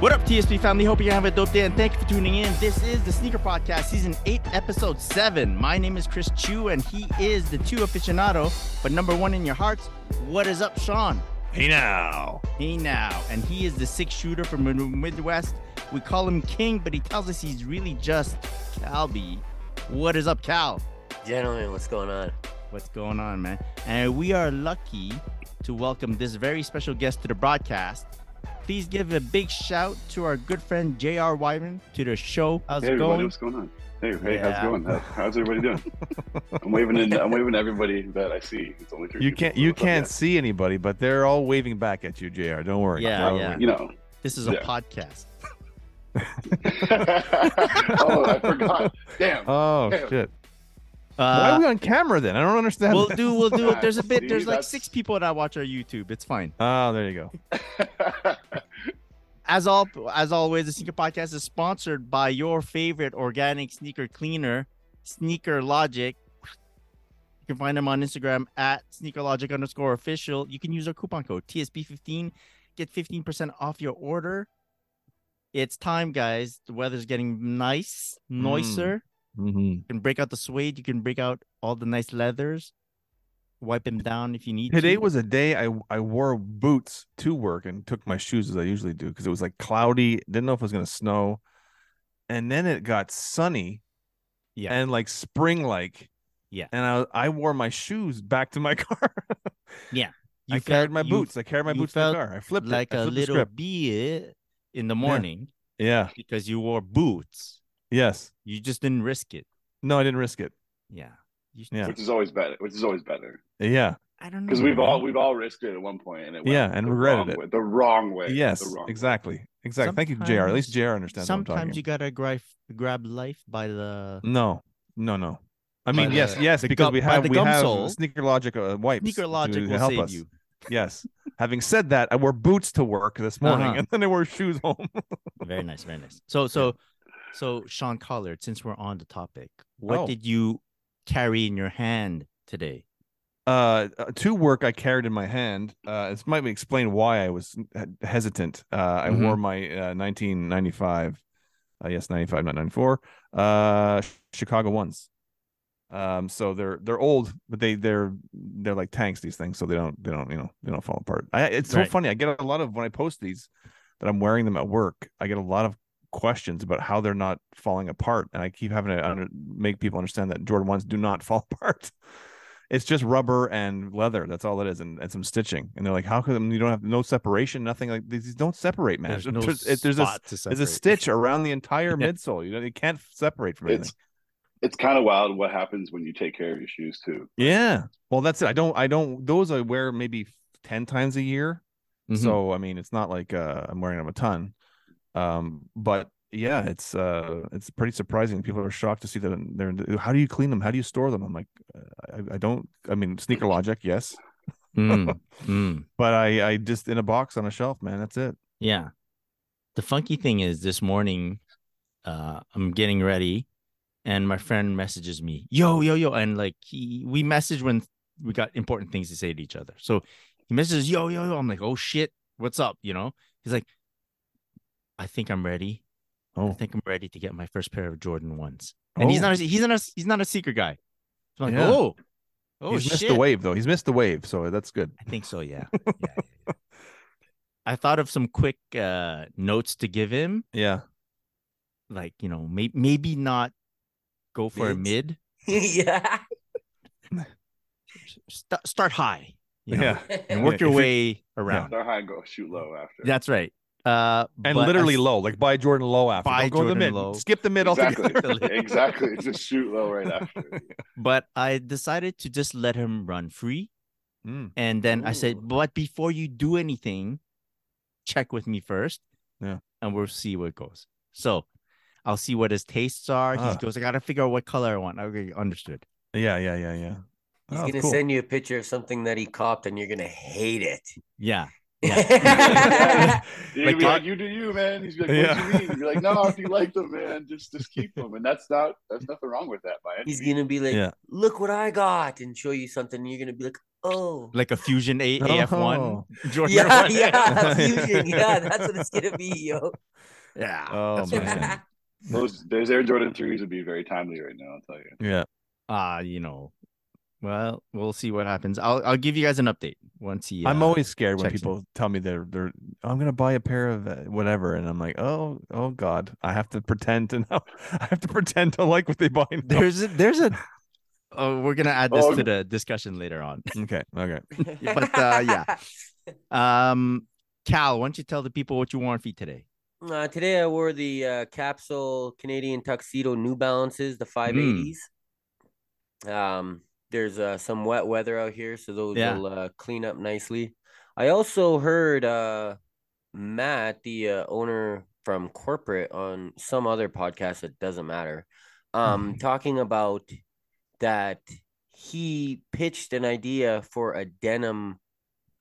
What up, TSP family? Hope you have a dope day and thank you for tuning in. This is the Sneaker Podcast, Season 8, Episode 7. My name is Chris Chiu and he is the two aficionado, but number one in your hearts. What is up, Sean? Hey now. Hey now. And he is the six shooter from the Midwest. We call him King, but he tells us he's really just Calby. What is up, Cal? Gentlemen, what's going on? What's going on, man? And we are lucky to welcome this very special guest to the broadcast. Please give a big shout to our good friend J.R. Wideman to the show. How's Hey it everybody, going? what's going on? Hey, hey, Yeah. how's it going? How's everybody doing? I'm waving in. I'm waving at everybody that I see. It's only three You can't you can't yeah? see anybody, but they're all waving back at you, Jr. Don't worry. Yeah, yeah. worry. You know. This is a Yeah. podcast. oh, I forgot. Damn. Oh Damn. shit. Why are Uh, we on camera then? I don't understand. we'll that. do. We'll do. It. There's a bit. See, There's like that's- six people that watch our YouTube. It's fine. Oh, there you go. As all, as always, the Sneaker Podcast is sponsored by your favorite organic sneaker cleaner, Sneaker Logic. You can find them on Instagram at sneakerlogic underscore official. You can use our coupon code TSP15, get 15% off your order. It's time, guys. The weather's getting nice, nicer. Hmm You can break out the suede. You can break out all the nice leathers. Wipe them down if you need to Today to. was a day I I wore boots to work and took my shoes as I usually do because it was like cloudy. Didn't know if it was gonna snow, and then it got sunny Yeah. and like spring like. Yeah. And I I wore my shoes back to my car. You I felt- carried my you boots. I carried my boots in the car. I flipped it. like I a flipped the little script. bee in the morning Yeah. because you wore boots. Yes. You just didn't risk it. No, I didn't risk it. Yeah. You Yeah. Which is always better. Which is always better Yeah. I don't know. because we've all we've all risked it at one point and it went Yeah, and the regretted wrong it. way- the wrong way. Yes. the wrong way. Exactly. Exactly. Thank you, Jr. At least Jr. understands. what I'm Sometimes talking. you gotta grab grab life by the No. No. No. I mean, yes, the- yes, the because gum- we have the we have sole. sneaker logic uh, wipes. sneaker logic to will help save us. you. Yes. Having said that, I wore boots to work this morning, Uh-huh. and then I wore shoes home. Very nice, very nice. So so so Sean Collard, since we're on the topic, what Oh. did you carry in your hand today? uh uh, to work i carried in my hand uh this might explain why i was hesitant uh i Mhm. wore my uh 1995 uh, yes 95 not 94 uh chicago ones um so they're they're old but they they're they're like tanks these things so they don't they don't you know they don't fall apart I, it's so Right. funny i get a lot of when i post these that i'm wearing them at work i get a lot of questions about how they're not falling apart and i keep having to under, make people understand that jordan ones do not fall apart it's just rubber and leather. That's all it is, and, and some stitching. And they're like, "How come you don't have no separation? Nothing like these don't separate, man. There's no There's, it- there's a to there's a stitch around the entire midsole. You know, you can't separate from anything. It's it's kind of wild what happens when you take care of your shoes too. Yeah. Well, that's it. I don't. I don't. Those I wear maybe ten times a year. Mhm. So I mean, it's not like uh, I'm wearing them a ton. Um, but yeah, it's uh, it's pretty surprising. People are shocked to see that they're. How do you clean them? How do you store them? I'm like, uh, I, I don't. I mean, sneaker logic, yes, Mm, mm. but I, I just in a box on a shelf, man. That's it. Yeah. The funky thing is this morning, uh, I'm getting ready and my friend messages me, yo, yo, yo. And like he we message when we got important things to say to each other. So he messages, yo, yo, yo. I'm like, oh shit, what's up? You know? He's like, I think I'm ready. Oh. I Oh, think I'm ready to get my first pair of Jordan ones. And he's Oh. not a, he's not a, he's not a secret guy. So I'm like, Yeah. oh, oh he's shit. missed the wave though. He's missed the wave, so that's good. I think so, yeah. yeah, yeah, yeah. I thought of some quick uh notes to give him Yeah. like you know may- maybe not go for a mid yeah. st- start high you know, Yeah. and work Yeah, your if it- way around Start high and go shoot low after. that's right uh And literally as- low, like buy Jordan low after. Buy Don't go to the Jordan mid. low. Skip the middle. exactly. exactly. Just shoot low right after. but i decided to just let him run free Mm. and then i said Ooh. but before you do anything check with me first Yeah. and we'll see where it goes so I'll see what his tastes are. Ah. He goes, I gotta figure out what color I want. Okay, understood. Yeah, yeah, yeah, yeah. He's Oh, gonna cool. send you a picture of something that he copped, and you're gonna hate it. Yeah. Yeah. You're Like be like, you do you, man. He's gonna be like, what Yeah. do you mean? You're like, no, if you like them, man, just just keep them. And that's not that's nothing wrong with that, by any He's means. gonna be like, Yeah. "Look what I got," and show you something. And you're gonna be like, "Oh, Like a Fusion A AF1. Oh. Jordan yeah, one. yeah, fusion, yeah." That's what it's gonna be, yo. Yeah. Oh, that's what I'm man. Those those Air Jordan threes would be very timely right now. I'll tell you. Yeah. Uh, you know. Well, we'll see what happens. I'll I'll give you guys an update once he I'm uh, always scared when checks in. people tell me they're they're I'm gonna buy a pair of uh, whatever, and I'm like, oh, oh God, I have to pretend to know. I have to pretend to like what they buy. now. there's a, there's a oh, we're gonna add this Oh. to the discussion later on. okay, okay. But, uh, yeah. Um, Cal, why don't you tell the people what you wore on feet today? Uh, today I wore the uh, capsule Canadian tuxedo New Balances, the 580s. Um, there's uh, some wet weather out here, so those Yeah. will uh, clean up nicely. I also heard uh, Matt, the uh, owner from corporate, on some other podcast that doesn't matter, um, talking about that he pitched an idea for a denim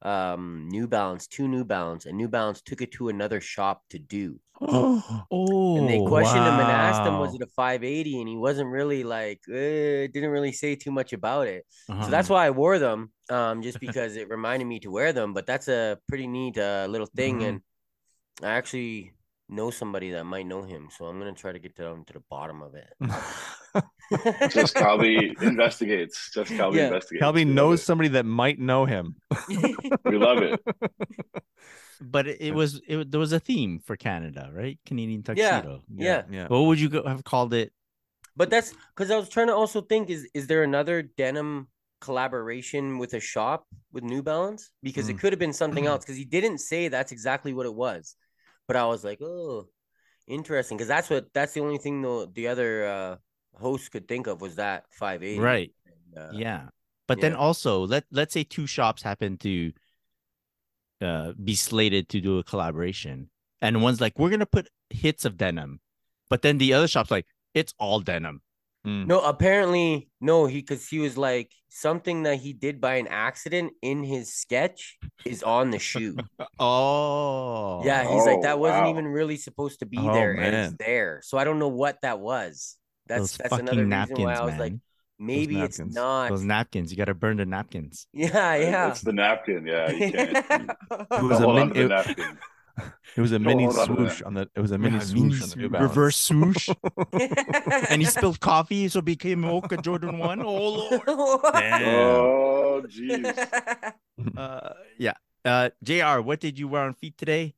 um New Balance, two New Balance, and New Balance took it to another shop to do. Oh, And they questioned him and asked him, was it a 580? And he wasn't really like, eh, didn't really say too much about it. Uh-huh. So that's why I wore them, um, just because it reminded me to wear them. But that's a pretty neat uh, little thing. Mhm. And I actually know somebody that might know him. So I'm going to try to get down to the bottom of it. Just Calby investigates. Just Calby Yeah. investigates. Calby knows somebody that might know him. We love it. but it, it was it there was a theme for Canada, right? Canadian Yeah, tuxedo. yeah. yeah. What would you go, have called it? But that's because I was trying to also think is is there another denim collaboration with a shop with New Balance? Because it Mm. could have been something else. Because he didn't say that's exactly what it was. But I was like, oh, interesting. Because that's what that's the only thing the the other uh, host could think of was that 580. Right. Uh, Yeah. But then also let let's say two shops happen to uh be slated to do a collaboration. And one's like, we're gonna put hits of denim, but then the other shop's like, it's all denim. Mm. No, apparently no. He because he was like something that he did by an accident in his sketch is on the shoe. Oh. Yeah, he's like Oh, that wasn't wow. even really supposed to be Oh, there, and it's there. So I don't know what that was. That's Those that's another napkins, reason why I was man. like, maybe it's napkins. not. Those napkins. You gotta burn the napkins. yeah, yeah. It's the napkin. Yeah, you can't. It was a min- the it- napkin. It was a mini hold on to swoosh on the. It was a mini Yeah, swoosh mini on the New reverse swoosh. and he spilled coffee, so it became Mocha Jordan 1. Oh lord. Oh, jeez. Uh yeah. Uh JR, what did you wear on feet today?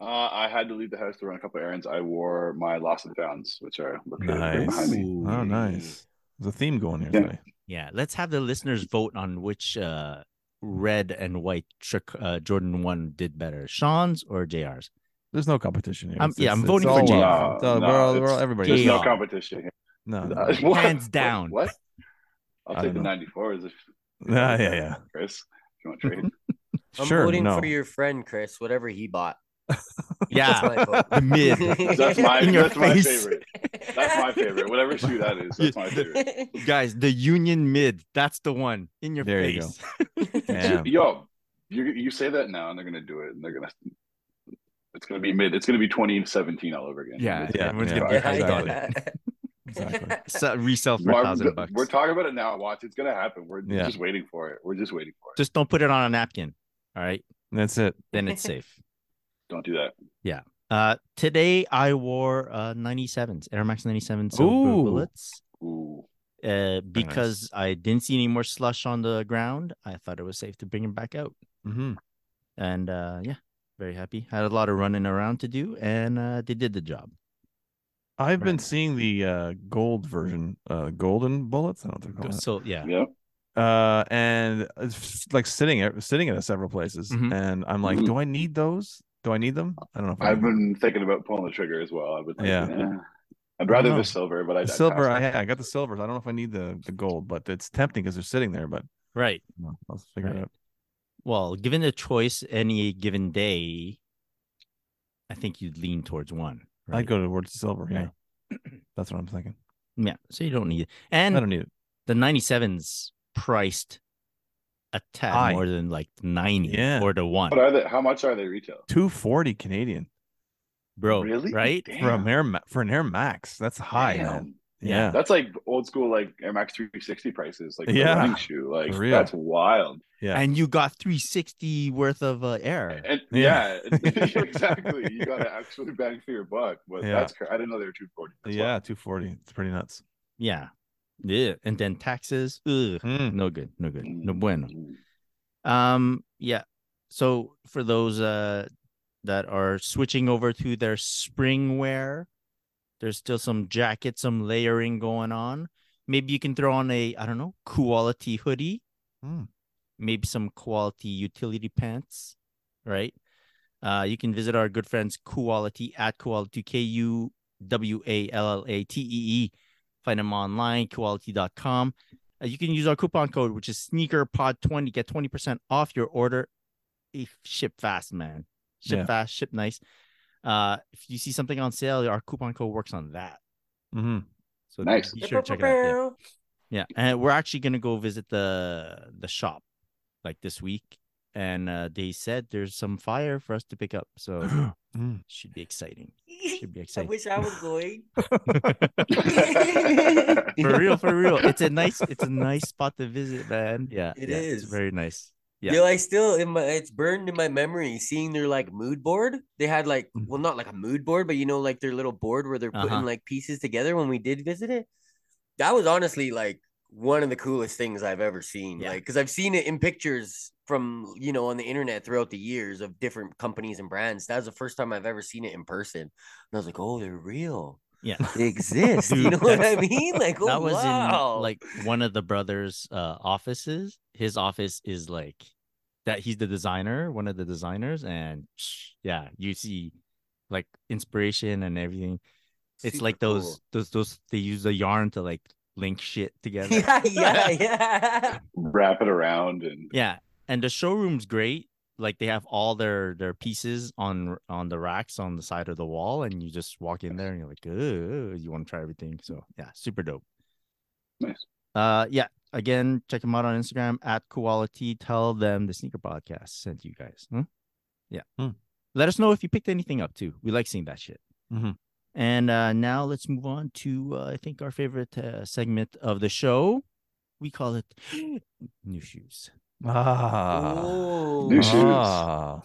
Uh, I had to leave the house to run a couple errands. I wore my lost and founds, which are located right Nice. behind me. Oh, nice. There's a theme going here Yeah. today. Yeah, let's have the listeners vote on which uh red and white trick uh Jordan 1 did better. Sean's or JR's? There's no competition here. I'm- It's- yeah, I'm voting for all, JR. uh, it's all- No, we're all- we're all- everybody. There's no competition here. No, no. Uh. Hands down. What? I'll take the don't know. 94s if. Yeah, yeah, yeah. Chris, if you want to trade. I'm sure. voting no. for your friend Chris, whatever he bought. Yeah. That's my vote. The mid. That's my. In your that's my favorite. That's my favorite. Whatever shoe that is, that's my favorite. Guys, the Union mid, that's the one in your There you go. face. Damn. Yo, you you say that now, and they're gonna do it, and they're gonna. It's gonna be mid. It's gonna be 2017 all over again. Yeah, It's yeah, gonna gonna be be fine. hyped on yeah, it. Exactly. So, resell for a We're, thousand bucks. we're talking about it now. Watch, it's gonna happen. We're Yeah. just waiting for it. We're just waiting for it. Just don't put it on a napkin. All right. That's it. Then it's safe. Don't do that. Yeah. Uh today I wore uh 97s, Air Max 97s. Ooh. bullets. Ooh, Uh because I didn't see any more slush on the ground. I thought it was safe to bring him back out. hmm And uh yeah, very happy. Had a lot of running around to do and uh they did the job. I've been seeing the uh, gold version, uh, golden bullets. I don't know what they're called. So yeah. yeah. Uh, and it's like sitting at sitting at several places, Mhm. and I'm like, Mhm. do I need those? Do I need them? I don't know. If I I've need been thinking about pulling the trigger as well. I've would. Like, Yeah. yeah. I'd rather the oh. silver, but I The silver. I, I got the silvers. I don't know if I need the the gold, but it's tempting because they're sitting there. But Right. you know, I'll figure Right. it out. Well, given the choice any given day, I think you'd lean towards one. right? I'd go towards the silver. Yeah, that's what I'm thinking. yeah, so you don't need it. And I don't need it. the 97's priced a tad High. more than like 90 Yeah. or the one, What are they? How much are they retail? Two forty Canadian bro. Really? Right? Damn. for a Air for an Air Max. That's high, Damn. man. Yeah. Yeah, That's like old school, like Air Max 360 prices, like Yeah. running shoe. Like real. that's wild. yeah. And you got 360 worth of uh, air. And Yeah. yeah, exactly. You got to actually bang for your buck. But Yeah. that's cra- I didn't know they were 240. That's yeah, wild. two forty. It's pretty nuts. Yeah. Yeah. And then taxes. Ugh. Mm. No good. No good. No Mm. bueno. Um, yeah. So for those uh that are switching over to their spring wear, there's still some jacket, some layering going on. Maybe you can throw on a, I don't know, quality hoodie, Mm. maybe some quality utility pants, right? Uh, you can visit our good friends Kuwallatee at Kuwallatee K U W A L L A T E E. Find them online, kuwallatee.com. Uh, you can use our coupon code, which is sneakerpod20, get 20% off your order. Ship fast, man. Ship Yeah. fast, ship nice. Uh, if you see something on sale, our coupon code works on that. Mm-hmm. So Nice. be sure to check it out. Yeah. yeah. And we're actually gonna go visit the the shop like this week. And uh, they said there's some fire for us to pick up. So Mm. should be exciting. Should be exciting. I wish I was going. for real, for real. It's a nice, it's a nice spot to visit, man. Yeah, It yeah, It's is. very nice. Yeah. Yo, I still in my it's burned in my memory seeing their like mood board. They had like Mm. well not like a mood board, but you know like their little board where they're putting Uh-huh. like pieces together when we did visit it. That was honestly like one of the coolest things I've ever seen. Yeah. Like because I've seen it in pictures from you know on the internet throughout the years of different companies and brands. That was the first time I've ever seen it in person. And I was like, oh, they're real. Yeah. They exist. you know what I mean? Like, oh, was wow. in like one of the brothers' uh offices. His office is like that. He's the designer, one of the designers, and yeah, you see like inspiration and everything. It's Super like those cool. those those they use the yarn to like link shit together. yeah, yeah, yeah. Wrap it around and Yeah, and the showroom's great. Like they have all their their pieces on on the racks on the side of the wall, and you just walk in there and you're like, "Oh, you want to try everything?" So yeah, super dope. nice. Uh, yeah. Again, check them out on Instagram at Kuwallatee. Tell them the sneaker podcast sent you guys. Hmm? Yeah. Hmm. Let us know if you picked anything up too. We like seeing that shit. Mhm. And uh, now let's move on to uh, I think our favorite uh, segment of the show. We call it new shoes. Ah. Oh. New shoes. Ah.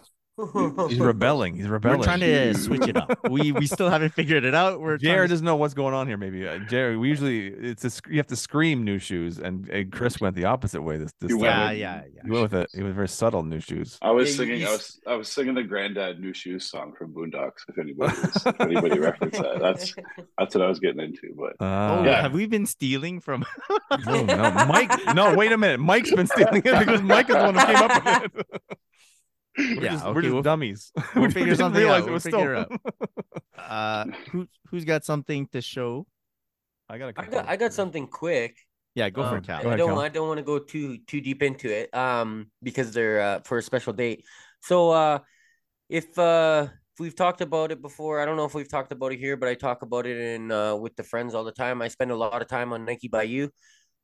He's rebelling. He's rebelling. We're trying to switch it up. We we still haven't figured it out. We're trying Jared to- doesn't know what's going on here. Maybe uh, Jared. We usually it's a you have to scream new shoes, and, and Chris went the opposite way. This this You time. yeah, yeah, yeah. He went with it. He was very subtle new shoes. I was singing. you I s- was I was singing the Granddad New Shoes song from Boondocks. If anybody was, if anybody referenced that, that's that's what I was getting into. But Ah. Oh, Yeah. have we been stealing from? Oh, no, Mike. No, wait a minute. Mike's been stealing it because Mike is the one who came up with it. We're Yeah, just, we're just we'll- dummies. we'll we figure didn't something realize out. it was We'll figure it stolen. uh, who who's got something to show? I got. a I got I got something quick. Yeah, go for Um, it, Cal. I Go ahead, don't Cal. I don't want to go too too deep into it um because they're uh, for a special date. So uh if uh if we've talked about it before, I don't know if we've talked about it here, but I talk about it in uh with the friends all the time. I spend a lot of time on Nike By You.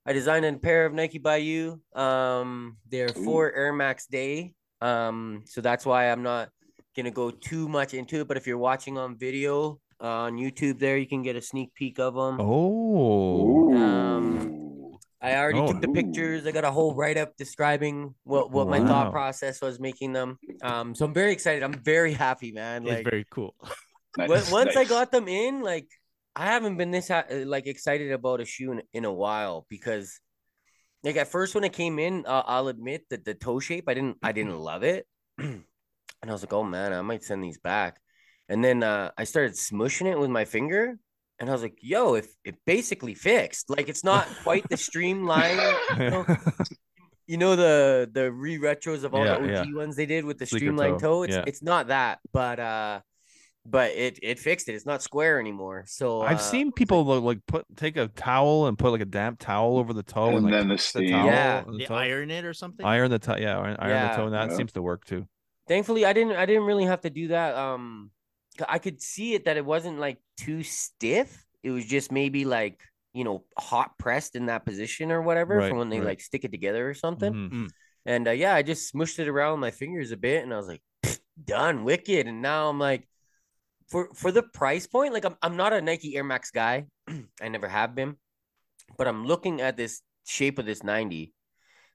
I designed a pair of Nike By You. Um they're Ooh. for Air Max Day. Um so that's why I'm not gonna go too much into it, but if you're watching on video uh, on YouTube there, you can get a sneak peek of them. Oh. Ooh. I already Oh. took the pictures. I got a whole write up describing what what my thought process was making them. Um, so I'm very excited. I'm very happy, man. It's very cool. Nice, on- once I got them in, like I haven't been this ha- like excited about a shoe in, in a while because, like at first when it came in, uh, I'll admit that the toe shape I didn't I didn't love it, and I was like, oh man, I might send these back. And then uh, I started smushing it with my finger, and I was like, yo, if it basically fixed. Like it's not quite the streamline. you know, you know the the re retros of all Yeah, the yeah. OG ones they did with the Sleeker streamlined toe, toe. It's yeah. it's not that, but uh, but it it fixed it. It's not square anymore. So I've uh, seen people lo- like put take a towel and put like a damp towel over the toe and, And like then the towel Yeah. the toe. iron it or something. iron the toe. Yeah, iron, iron Yeah. the toe, and that Yeah. seems to work too. thankfully I didn't I didn't really have to do that. Um, I could see it that it wasn't like too stiff. It was just maybe like you know hot pressed in that position or whatever Right, from when they right. like stick it together or something. Mhm. And uh, yeah, I just smushed it around my fingers a bit, and I was like, done, wicked. And now I'm like, for for the price point, like I'm I'm not a Nike Air Max guy. I never have been, but I'm looking at this shape of this 90.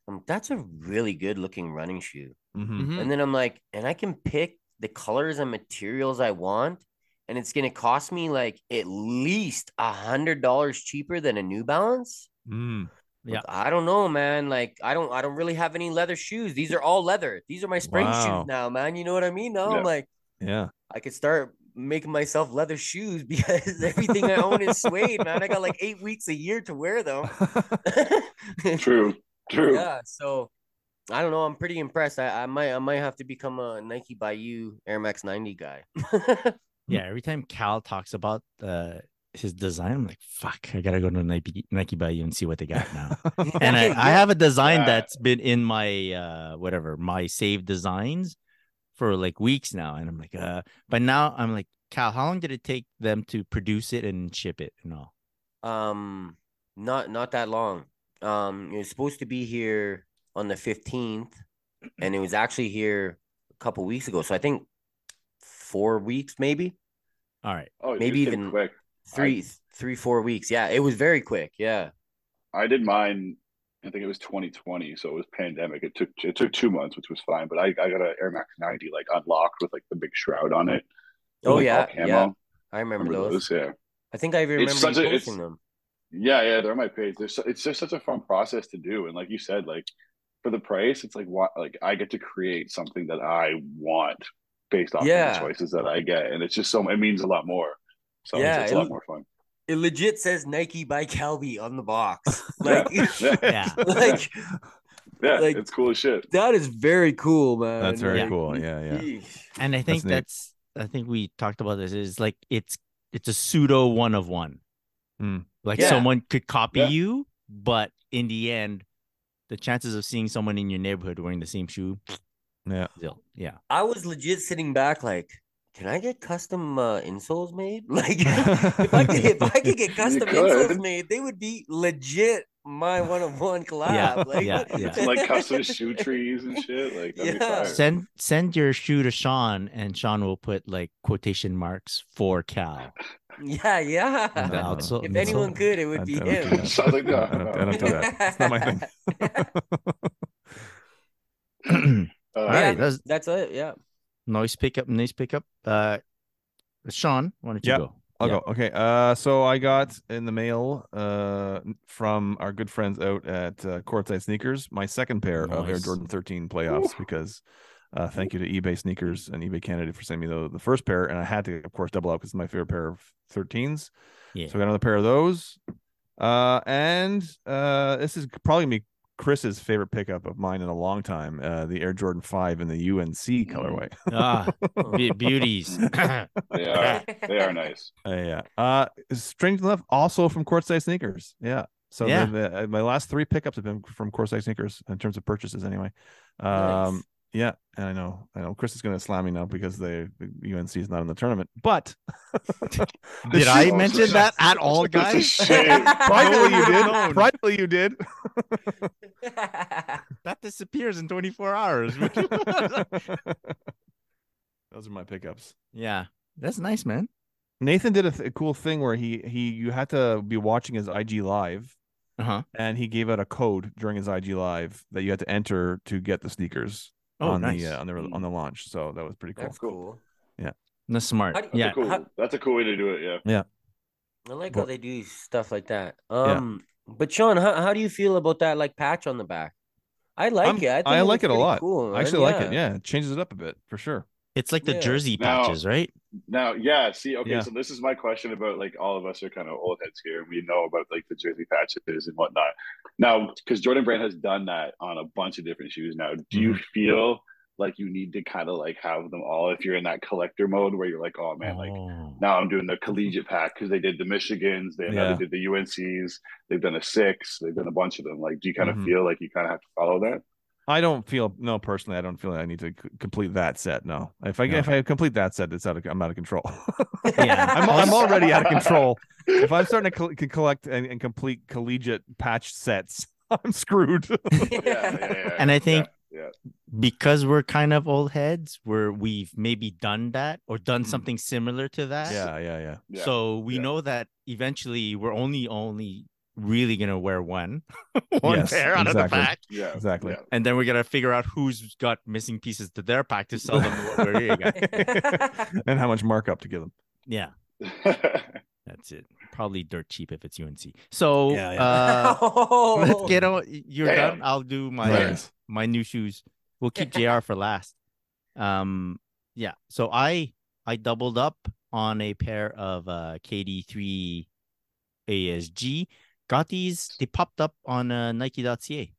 Um, that's a really good looking running shoe. Mhm. Mhm. And then I'm like, and I can pick the colors and materials I want, and it's gonna cost me like at least a hundred dollars cheaper than a New Balance. Mm. Yeah. Like, I don't know, man. Like I don't I don't really have any leather shoes. These are all leather. These are my spring Wow. shoes now, man. You know what I mean? Now Yeah. I'm like, Yeah. I could start making myself leather shoes because everything I own is suede, man. I got like eight weeks a year to wear them. True. True. yeah, so I don't know. I'm pretty impressed. I, I might I might have to become a Nike by you Air Max 90 guy. Yeah, every time Cal talks about uh, his design, I'm like, fuck, I gotta go to Nike Nike By You and see what they got now. and I, I have a design Yeah. that's been in my uh whatever my saved designs for like weeks now, and I'm like, uh, but now I'm like, Cal, how long did it take them to produce it and ship it and all? Um, not not that long. Um, it was supposed to be here on the fifteenth, and it was actually here a couple weeks ago. So I think four weeks, maybe All right, Oh, Maybe you did even- quick. three, three, four weeks. Yeah, it was very quick. Yeah. I did mine. I think it was 2020, so it was pandemic. It took it took two months, which was fine. But I, I got an Air Max 90 like unlocked with like the big shroud on it. Oh like, yeah, yeah. I remember, Remember those. those? Yeah, I think I It's remember such you a- posting them. yeah, yeah. They're on my page. There's so, it's just such a fun process to do, and like you said, like for the price, it's like what like I get to create something that I want based off of the choices that I get, and it's just so it means a lot more. So Yeah, it's, it's a lot more fun. It legit says Nike by Calby on the box. Like, Yeah. yeah, like Yeah, Like- it's cool as shit. that is very cool, man. That's very Yeah. cool. Yeah, yeah. And I think neat. that's I think we talked about this is like it's it's a pseudo one of one. Hmm. Like Yeah. someone could copy Yeah. you, but in the end, the chances of seeing someone in your neighborhood wearing the same shoe, Yeah. zil. yeah. I was legit sitting back like, can I get custom uh, insoles made? Like, if I could, if I could get custom could. insoles made, they would be legit my one of one collab. Yeah, like, yeah, yeah. Like custom shoe trees and shit. Like that'd be Yeah. Send send your shoe to Sean, and Sean will put like quotation marks for Cal. yeah, yeah. And the Uh, if insole. anyone could, it I- would be I don't do him. that. Sounds like that. I don't, I don't do that. It's not my thing. All right, Yeah. that's That's it. Yeah. Noise pickup, nice pickup. Uh, Sean, why don't you Yeah, go? I'll Yeah. go. Okay. Uh, so I got in the mail uh from our good friends out at uh, Courtside Sneakers my second pair of Air Jordan 13 playoffs Ooh. because uh thank you to eBay Sneakers and eBay Canada for sending me the, the first pair and I had to of course double up because it's my favorite pair of 13s. Yeah. So I got another pair of those. Uh, and uh, this is probably me Chris's favorite pickup of mine in a long time. Uh, the Air Jordan 5 in the UNC colorway. ah, be- beauties. They are. They are nice. Uh, yeah. Uh, strange enough, also from Courtside Sneakers. Yeah. So Yeah. the, the, uh, my last three pickups have been from Courtside Sneakers in terms of purchases, anyway. Um, Nice. Yeah, and I know, I know, Chris is going to slam me now because they the UNC is not in the tournament. But Did I shoe- mention that at all, guys? shame. privately you did. known. Privately you did. that disappears in 24 hours. Those are my pickups. yeah, that's nice, man. Nathan did a, th- a cool thing where he he you had to be watching his IG live Uh huh. and he gave out a code during his IG live that you had to enter to get the sneakers Oh, on nice. the uh, on the on the launch. So that was pretty cool. That's cool. Yeah, that's smart. That's yeah. a cool. How- That's a cool way to do it. Yeah. Yeah. I like Well- how they do stuff like that. Um, but Sean, how, how do you feel about that like patch on the back? I like I'm- it. I, think I like it a lot. Cool, I man. actually like it. Yeah, it changes it up a bit for sure. It's like the Yeah. jersey Now- patches, right? Now, yeah. See, okay. Yeah. So this is my question about like all of us are kind of old heads here, and we know about like the jersey patches and whatnot. Now, because Jordan Brand has done that on a bunch of different shoes. Now, do you Mm-hmm. feel like you need to kind of like have them all if you're in that collector mode where you're like, oh man, like Oh. now I'm doing the collegiate pack because they did the Michigans, they now Yeah. they did the UNCs, they've done a six, they've done a bunch of them. Like, do you kind of feel like you kind of have to follow that? I don't feel no personally. I don't feel I need to c- complete that set. No, if I No. if I complete that set, it's out of I'm out of control. Yeah. I'm I'm already out of control. If I'm starting to col- to collect and, and complete collegiate patch sets, I'm screwed. yeah, yeah, yeah, And I think- yeah, because we're kind of old heads, where we've maybe done that or done Mhm. something similar to that. yeah, yeah, yeah. yeah. So we yeah. know that eventually we're only only really gonna wear one one Yes, pair out of the pack. yeah, Exactly. yeah. And then we're gonna figure out who's got missing pieces to their pack to sell them what we're here. guys. and how much markup to give them? Yeah, that's it. Probably dirt cheap if it's UNC. So Yeah, yeah. uh let's get on you're Damn. done. I'll do my Right. my new shoes. We'll keep JR for last. Um yeah. So I I doubled up on a pair of uh KD3 ASG. Got these, they popped up on uh, Nike.ca.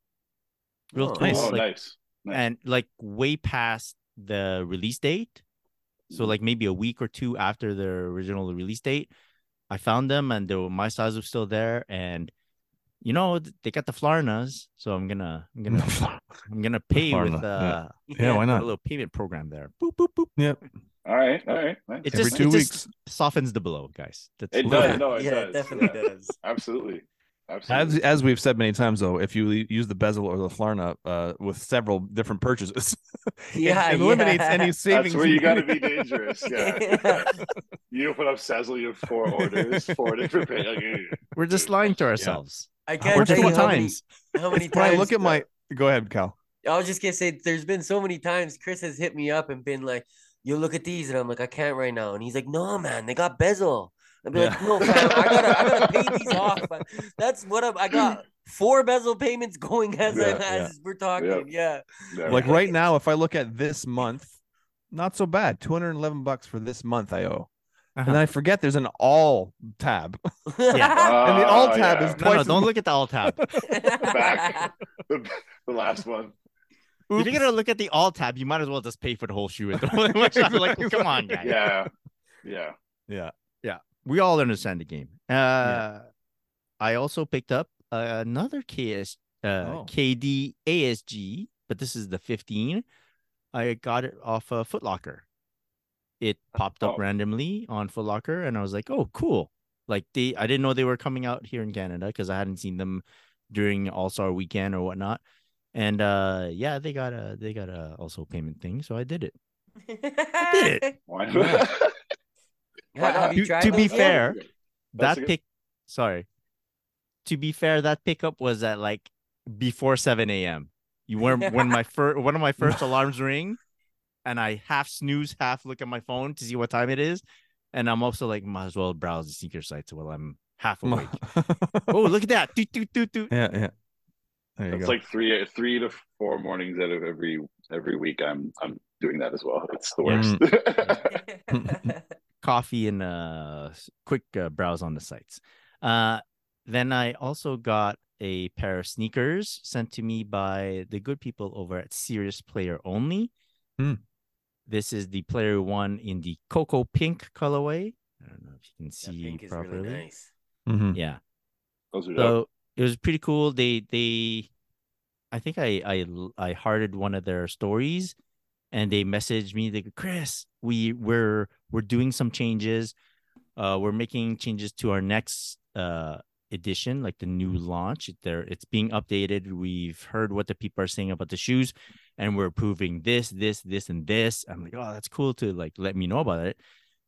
Real Oh, cool. nice. oh, like, nice. nice. And like way past the release date. So like maybe a week or two after the original release date, I found them and they were, my size was still there. And you know they got the Klarnas, so I'm gonna I'm gonna I'm gonna pay with Klarna, uh yeah. Yeah, why a little payment program there. Boop boop boop. Yep. all right, all right. Nice. It Every just two it just weeks. softens the blow, guys. That's It does. No, it yeah, does. it definitely yeah. does. Absolutely. As Absolutely. as we've said many times though, if you use the Sezzle or the Klarna uh, with several different purchases, yeah, it Yeah, eliminates yeah. any savings. That's where you got to be dangerous. Yeah. you don't put up Sezzle, you have four orders, four different pay. Like. We're just lying to ourselves. I We're can't just tell you what how many, times. how many when I times. look at my, go ahead, Cal. I was just gonna say, there's been so many times Chris has hit me up and been like, "You look at these," and I'm like, "I can't right now," and he's like, "No, man, they got Sezzle." I'd be like, "No, fam, I gotta, I gotta pay these off." man. That's what I'm, I got. Four Sezzle payments going as, I, Yeah, we're talking. Yeah. Yeah. Like right now, if I look at this month, not so bad. 211 bucks for this month I owe. And then uh-huh. I forget there's an all tab. Yeah. and the all Oh, tab yeah. is No, twice no, as don't look at the all tab. Back. the, the last one. If you're gonna look at the all tab, you might as well just pay for the whole shoe. and don't much time. Like, come on, guys. Yeah. Yeah. Yeah. Yeah. We all understand the game. Uh, Yeah. I also picked up uh, another KS uh, Oh. KD ASG, but this is the 15. I got it off a Foot Locker. It popped up Oh. randomly on Foot Locker, and I was like, "Oh, cool!" Like they, I didn't know they were coming out here in Canada because I hadn't seen them during All Star Weekend or whatnot. And uh, yeah, they got a they got a also payment thing, so I did it. I did it. Why Have you To- tried to be those yet? fair, That's that a good- pick sorry to be fair that pickup was at like before 7 a.m you were when my first one of my first alarms ring and i half snooze half look at my phone to see what time it is and i'm also like might as well browse the sneaker sites while i'm half awake oh look at that doot, doot, doot, doot. yeah, yeah. There It's like three three to four mornings out of every every week. I'm I'm doing that as well. It's the Yeah. worst. Mm. coffee and a quick uh, browse on the sites uh then i also got a pair of sneakers sent to me by the good people over at serious player only Hmm. this is the player one in the cocoa pink colorway i don't know if you can That see pink is properly really nice. Mhm. yeah Those are dope. so it was pretty cool they they i think I I I hearted one of their stories and they messaged me they go chris we we're we're doing some changes. Uh we're making changes to our next uh edition like the new launch. There it's being updated. We've heard what the people are saying about the shoes and we're approving this this this and this. I'm like oh that's cool to like let me know about it.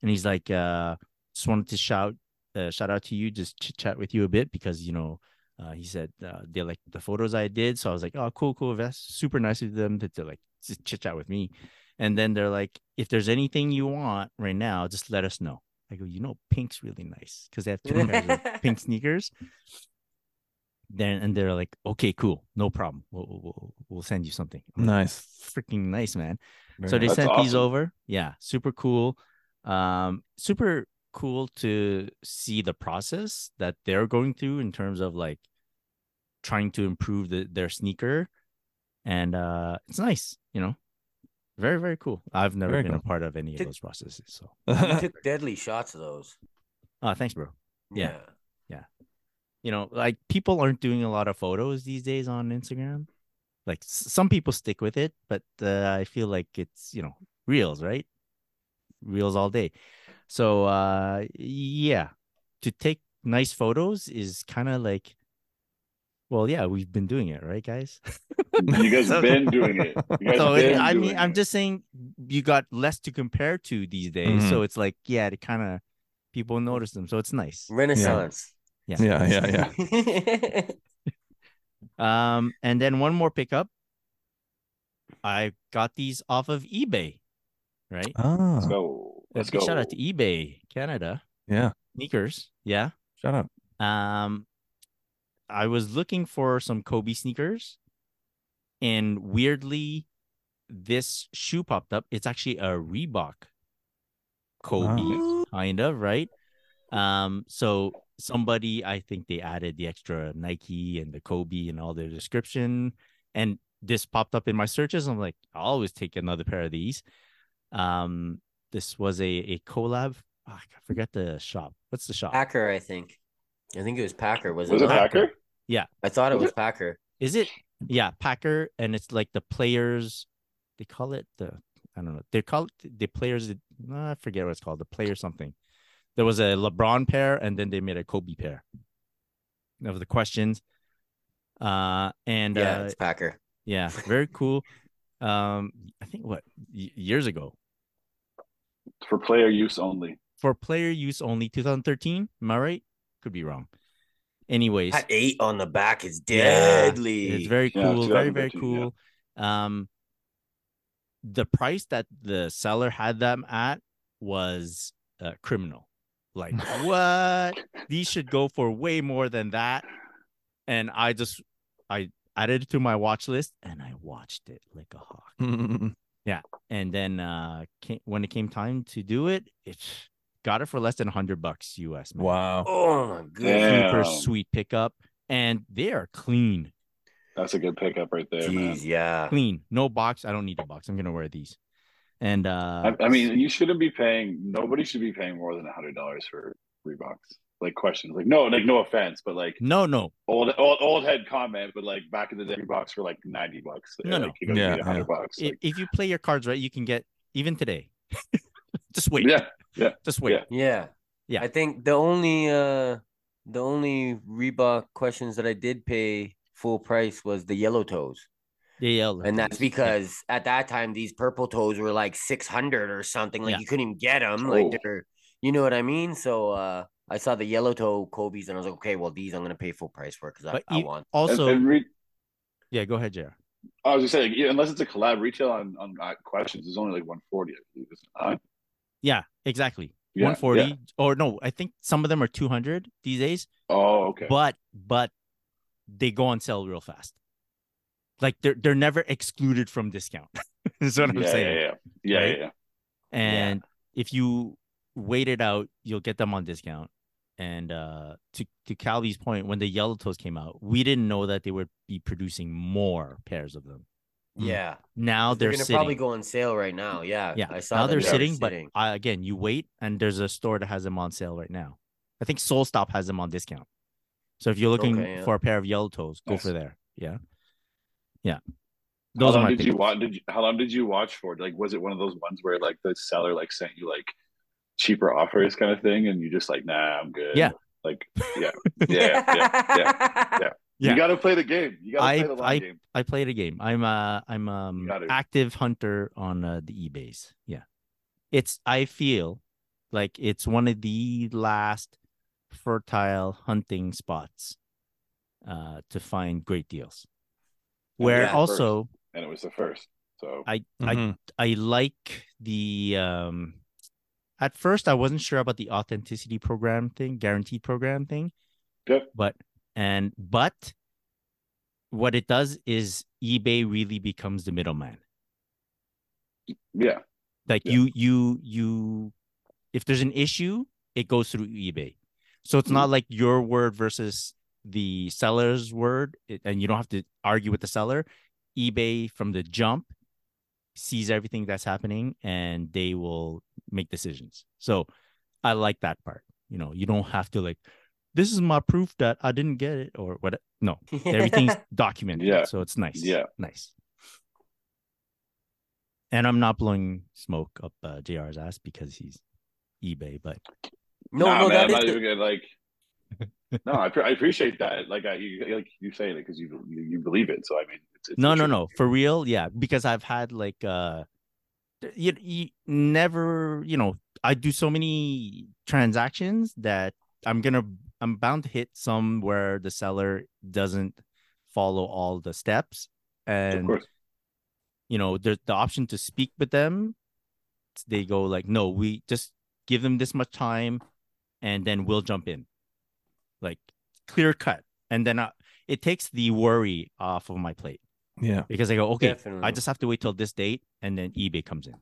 And he's like uh just wanted to shout uh, shout out to you just chit chat with you a bit because you know uh, he said uh, they like the photos I did, so I was like, "Oh, cool, cool." That's super nice of them to, to like chit chat with me. And then they're like, "If there's anything you want right now, just let us know." I go, "You know, pink's really nice because they have two pairs of pink sneakers." Then and they're like, "Okay, cool, no problem. We'll we'll, we'll send you something." I'm like, Nice. freaking nice, man Very so they nice. That's sent these over yeah super cool um super cool to see the process that they're going through in terms of like trying to improve the, their sneaker and uh it's nice you know very very cool i've never Very been a part of any of those processes so You took deadly shots of those. uh thanks bro Yeah. Yeah. you know like people aren't doing a lot of photos these days on instagram like s- some people stick with it, but uh, I feel like it's you know reels, right? Reels all day. So uh, yeah, to take nice photos is kind of like, well, yeah, we've been doing it, right, guys? You guys have been doing it. You guys so it, been I mean, I'm it. just saying you got less to compare to these days, so it's like yeah, to kind of people notice them, so it's nice. Renaissance. Yeah. Yeah, yeah, yeah. Um, and then one more pickup. I got these off of eBay, right? Ah, Let's go. Let's go. Shout out to eBay Canada yeah. sneakers. Yeah. Shut up. Um, I was looking for some Kobe sneakers, and weirdly, this shoe popped up. It's actually a Reebok Kobe, kind of right. Um, so somebody, I think they added the extra Nike and the Kobe and all their description, and this popped up in my searches. I'm like, I'll always take another pair of these. Um, this was a a collab. Ah, I forget the shop. What's the shop? Packer, I think. I think it was Packer. Was, Was it not? Packer? Yeah, I thought it Was was it? Packer. Is it? Yeah, Packer, and it's like the players. They call it the. I don't know. They call it the players. no, I forget what it's called. The player something. There was a LeBron pair, and then they made a Kobe pair. Of the questions. Uh, and Yeah, uh, it's Packer. yeah, very cool. Um, I think what y- years ago For player use only. for player use only, 2013. Am I right? Could be wrong. Anyways, That eight on the back is Yeah, deadly. It's very Yeah, cool, very very 2013, cool. Um, the price that the seller had them at was uh, criminal. Like what? These should go for way more than that. And I just I added it to my watch list and I watched it like a hawk. Yeah, and then uh, came, when it came time to do it, it got it for less than hundred bucks US. Man. Wow. oh my goodness. Super sweet pickup, and they are clean. That's a good pickup right there, man. Yeah. clean no box i don't need a box i'm gonna wear these and uh I, I mean, you shouldn't be paying. Nobody should be paying more than a hundred dollars for Reeboks. Like questions, like no, like no offense, but like no no old, old, old head comment, but like back in the day, Reeboks were like ninety bucks. No, like, no. you gotta Yeah, a hundred bucks. if, Like, if you play your cards right you can get even today just wait yeah, just wait Yeah. Yeah. Yeah. I think the only uh the only Reebok questions that I did pay full price was the yellow toes. yeah, yeah And that's yeah. because at that time these purple toes were like 600 or something. Like Yeah. you couldn't even get them. Like Oh. they're you know what I mean? So uh I saw the yellow toe Kobe's and I was like, okay, well these I'm gonna pay full price for because I, I you- want. also and, and re- yeah go ahead Jared. I was just saying, unless it's a collab, retail on on uh, questions is only like one forty, I believe. Isn't it? Yeah exactly yeah, 140 yeah. or no i think some of them are 200 these days Oh, okay. but but they go on sale real fast like they're they're never excluded from discount is what i'm yeah, saying yeah, yeah, yeah, right? yeah, yeah. and if you wait it out you'll get them on discount and uh to to calby's point when the yellow toes came out we didn't know that they would be producing more pairs of them Yeah. now they're they're, sitting probably go on sale right now. Yeah. yeah I saw now that they're they were sitting but uh, again you wait and there's a store that has them on sale right now i think soul stop has them on discount so if you're looking Okay, yeah. for a pair of yellow toes go Nice. for there yeah yeah How those are long my did you watch? Did you, how long did you watch for? Like, was it one of those ones where like the seller like sent you like cheaper offers kind of thing, and you just like, nah, I'm good. Yeah. Like, yeah, yeah, yeah, yeah. Yeah. You got to play the game. You got to I- play the long I- game. I played a game. I'm uh I'm um active hunter on uh, the eBay's. Yeah. It's I feel like it's one of the last fertile hunting spots uh to find great deals. And Where first. also And it was the first. So I Mhm. I like the um at first I wasn't sure about the authenticity program thing, guaranteed program thing. Yep. But and but what it does is eBay really becomes the middleman. yeah, Like Yeah. you you you if there's an issue, it goes through eBay. So it's Mm-hmm. not like your word versus the seller's word it- and you don't have to argue with the seller. eBay from the jump sees everything that's happening and they will make decisions. So I like that part. You know, you don't have to like this is my proof that I didn't get it or what. No, everything's documented. Yeah. So it's nice. Yeah. Nice. And I'm not blowing smoke up uh, JR's ass because he's eBay, but no, Nah, no, man, that I'm not the- even like. no, I, pre- I appreciate that. Like, I, you, like you saying it because you, you you believe it. So I mean, it's, it's no, the no, no, for real. Yeah, because I've had like uh, you, you never, you know, I do so many transactions that I'm gonna, I'm bound to hit some where the seller doesn't follow all the steps, Of and course. you know, there's the option to speak with them. They go like, no, we just give them this much time, and then we'll jump in, like clear cut, and then I, it takes the worry off of my plate Yeah. because I go, okay, I just have to wait till this date, and then eBay comes in.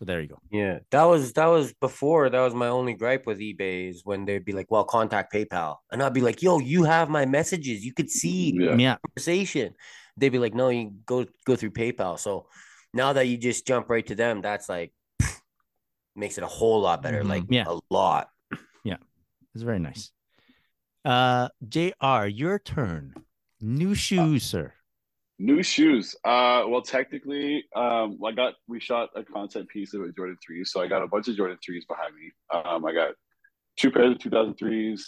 So there you go. Yeah, that was that was before. That was my only gripe with eBay is when they'd be like, "Well, contact PayPal," and I'd be like, "Yo, you have my messages. You could see Yeah. Yeah, conversation." They'd be like, "No, you go go through PayPal." So now that you just jump right to them, that's like makes it a whole lot better. Mhm. Like Yeah. a lot. Yeah, it's very nice. Uh, J.R., your turn. New shoes, sir. New shoes. Uh, well, technically, um, I got we shot a concept piece of a Jordan threes, so I got a bunch of Jordan threes behind me. Um, I got two pairs of 2003s.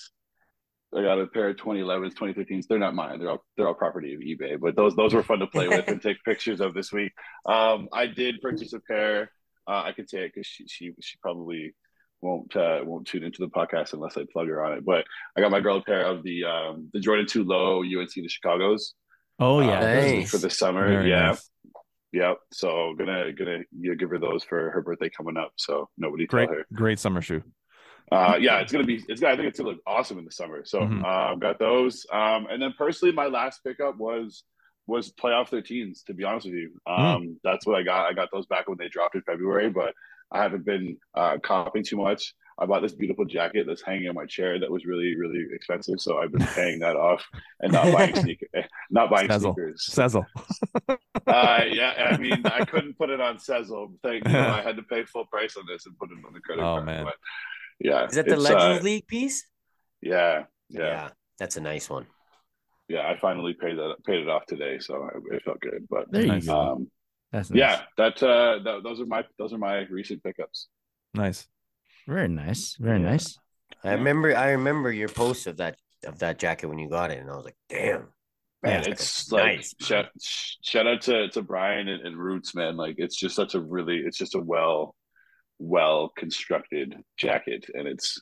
I got a pair of 2011s, 2015s. They're not mine. They're all they're all property of eBay, but those those were fun to play with and take pictures of this week. Um, I did purchase a pair. Uh, I could say it because she she she probably won't uh, won't tune into the podcast unless I plug her on it. But I got my girl a pair of the um, the Jordan Two Low UNC the Chicago's. Oh uh, yeah, Nice. for the summer. Very yeah, nice. Yep. So gonna gonna you give her those for her birthday coming up. So nobody Great, tell her. great summer shoe. Uh, yeah, it's gonna be. It's gonna. I think it's gonna look awesome in the summer. So Mhm. uh, I've got those. Um, and then personally, my last pickup was was playoff 13s. To be honest with you, um, that's what I got. I got those back when they dropped in February, but I haven't been uh, copying too much. I bought this beautiful jacket that's hanging on my chair that was really really expensive. So I've been paying that off and not buying sneakers. Not buying Sezzle. sneakers. Sezzle. Uh, yeah, I mean, I couldn't put it on Sezzle. Thank you. I had to pay full price on this and put it on the credit Oh, card. man. But yeah, Is that the it's, Legends uh, League piece? Yeah, yeah, yeah, that's a nice one. Yeah, I finally paid that paid it off today, so it, it felt good. But there Nice. you go. um, That's nice. yeah, that uh, th- those are my those are my recent pickups. Nice. Very nice, very Yeah. nice. I remember I remember your post of that of that jacket when you got it, and I was like, "Damn, Man, Yeah, it's like nice, shout, shout out to to Brian and, and Roots, man. Like it's just such a really it's just a well well constructed jacket, and it's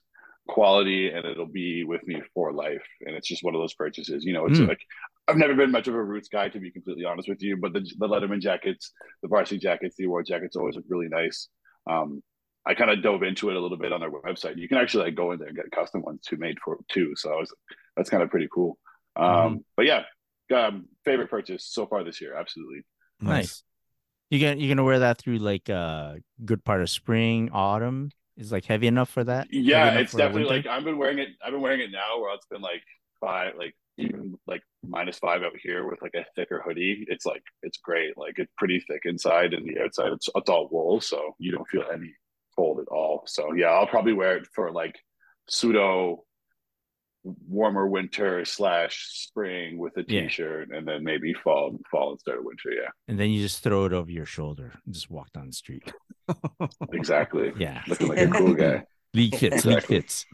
quality, and it'll be with me for life. And it's just one of those purchases. You know, it's Mm. like I've never been much of a Roots guy, to be completely honest with you. But the the Letterman jackets, the varsity jackets, the award jackets always look really nice. Um, I kind of dove into it a little bit on their website. You can actually like go in there and get custom ones too made for too. So I was that's kind of pretty cool. Um, Mm-hmm. but yeah, um, favorite purchase so far this year, absolutely. Nice. You gonna you gonna wear that through like uh good part of spring, autumn? Is like heavy enough for that? Yeah, it's definitely like I've been wearing it. I've been wearing it now where it's been like five, like even like minus five out here with like a thicker hoodie. It's like it's great. Like it's pretty thick inside and the outside. It's it's all wool, so you don't feel any cold at all. So yeah, I'll probably wear it for like pseudo warmer winter slash spring with a Yeah. t-shirt and then maybe fall fall instead of winter yeah and then you just throw it over your shoulder and just walk down the street. exactly Yeah, looking like a cool guy league fits, league Exactly. fits.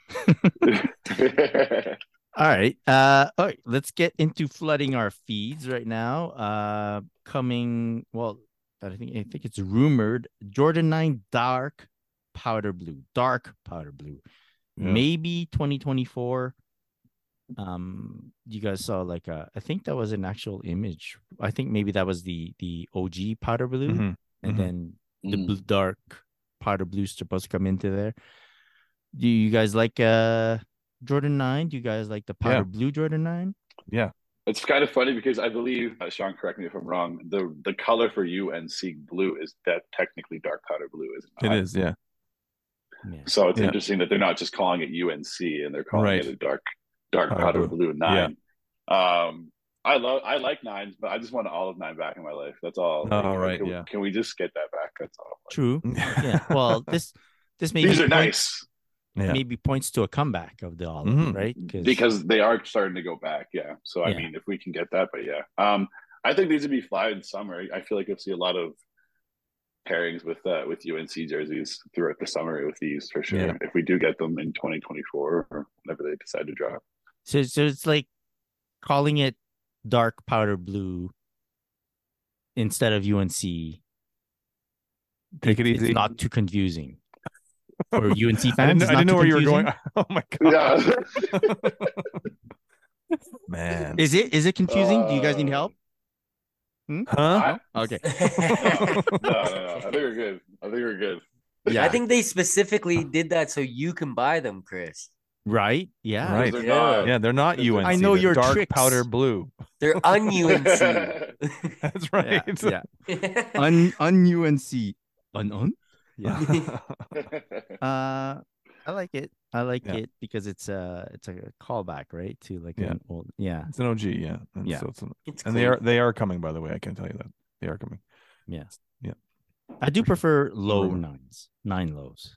All right. Uh all right, let's get into flooding our feeds right now. Uh coming well, I think I think it's rumored Jordan 9 dark powder blue. Dark powder blue. Yeah. Maybe 2024. Um you guys saw like uh I think that was an actual image. I think maybe that was the the OG powder blue Mhm. and Mhm. then the Mm. blue, dark powder blue supposed to come into there. Do you guys like uh Jordan 9? Do you guys like the powder Yeah. blue Jordan 9? Yeah, it's kind of funny because i believe uh, sean correct me if i'm wrong the the color for unc blue is that technically dark powder blue is it? Not? It is. Yeah. Yeah. so it's Yeah. interesting that they're not just calling it unc and they're calling Right. it a dark dark Powder powder blue. blue nine um I love I like nines, but I just want all of nine back in my life. That's all. Oh, Like, right, Can, yeah. can we just get that back? That's all. Like, True. Yeah. Well, this this may These be are point- nice. Yeah. maybe points to a comeback of the olive, Mhm. right? because they are starting to go back. Yeah. So I Yeah. mean, if we can get that, but yeah, um, I think these would be fly in summer. I feel like you'll see a lot of pairings with uh, with UNC jerseys throughout the summer with these for sure. Yeah. If we do get them in 2024 or whenever they decide to drop. so so it's like calling it dark powder blue instead of UNC. Take it It's easy. not too confusing for UNC I didn't, fans. I didn't know too where you were going. Oh my god, Yeah. man. Is it is it confusing? Do you guys need Uh, help? huh? Okay. no, no, no, I think we're good. I think we're good. Yeah. I think they specifically did that so you can buy them, Chris. right. Yeah. Right. They're Yeah. not- Yeah, they're not UNC. I know they're your dark tricks. powder blue. They're un UNC. That's right. Yeah. yeah. Un un UNC. Un un. Yeah. Uh, I like it. I like Yeah. it because it's a it's a callback, right? To like Yeah. an old. Yeah. It's an OG, yeah. And Yeah. So it's an, It's and they are they are coming. By the way, I can tell you that they are coming. Yeah. Yeah. I do prefer low rumor. nines, nine lows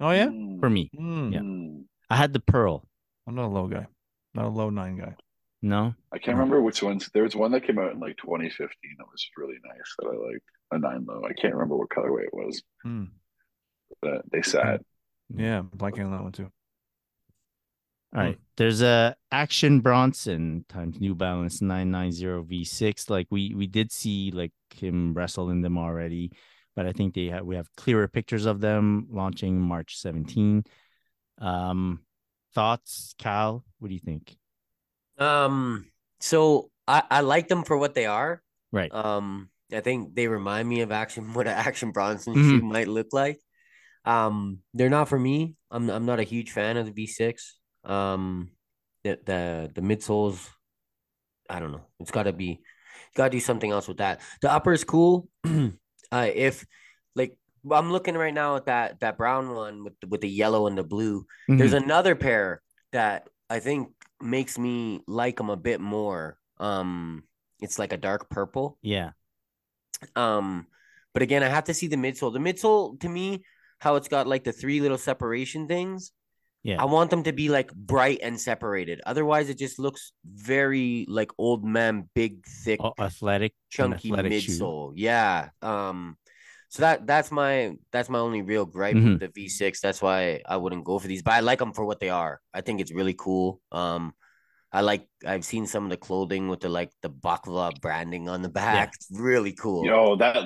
Oh yeah. Mm. for me. Hmm. Yeah. Mm. I had the pearl. I'm not a low guy. Not a low nine guy. No. I can't remember which ones. There was one that came out in like 2015 that was really nice that I liked. A nine low. I can't remember what colorway it was, Hmm. but they sat. Yeah, I'm blanking on that one too. All right. There's a Action Bronson times New Balance 990 V6. Like we we did see like him wrestle in them already, but I think they have we have clearer pictures of them launching March 17. Um thoughts, Cal? What do you think? Um, so I, I like them for what they are. Right. Um, I think they remind me of action what an action Bronson Mhm. shoe might look like. Um, they're not for me. I'm I'm not a huge fan of the V6. Um, the the the midsoles, I don't know. It's got to be, got to do something else with that. The upper is cool. uh, if like I'm looking right now at that that brown one with the, with the yellow and the blue. There's Mhm. another pair that I think makes me like them a bit more. Um, it's like a dark purple. yeah. Um, but again, I have to see the midsole. The midsole to me, how it's got like the three little separation things. Yeah. I want them to be like bright and separated. Otherwise, it just looks very like old man, big, thick, Oh, athletic, chunky athletic shoe. midsole. Yeah. Um. So that that's my that's my only real gripe Mhm. with the V6. That's why I wouldn't go for these, but I like them for what they are. I think it's really cool. Um, I like I've seen some of the clothing with the like the baklava branding on the back. It's really cool. Yo, that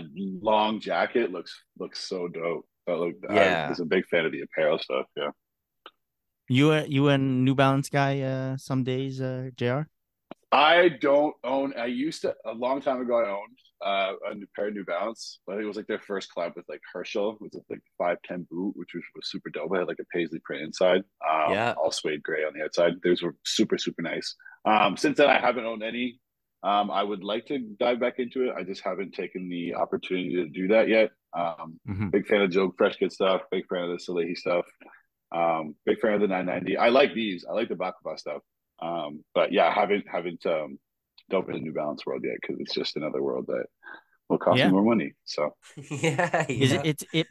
long jacket looks looks so dope. That look. Yeah. I was a big fan of the apparel stuff. Yeah. You a you a New Balance guy uh some days, uh JR? I don't own. I used to a long time ago. I owned uh, a new pair of New Balance. I think it was like their first collab with like Herschel. It was like five ten boot, which was, was super dope. It had like a paisley print inside. Um, Yeah. all suede gray on the outside. Those were super super nice. Um, since then, I haven't owned any. Um, I would like to dive back into it. I just haven't taken the opportunity to do that yet. Um, Mhm. big fan of Joe Freshgoods stuff. Big fan of the Salehe stuff. Um, big fan of the 990. I like these. I like the baklava stuff. Um, but yeah, I haven't haven't um dove into the New Balance world yet because it's just another world that will cost Yeah. me more money. So yeah, Is yeah. it it's it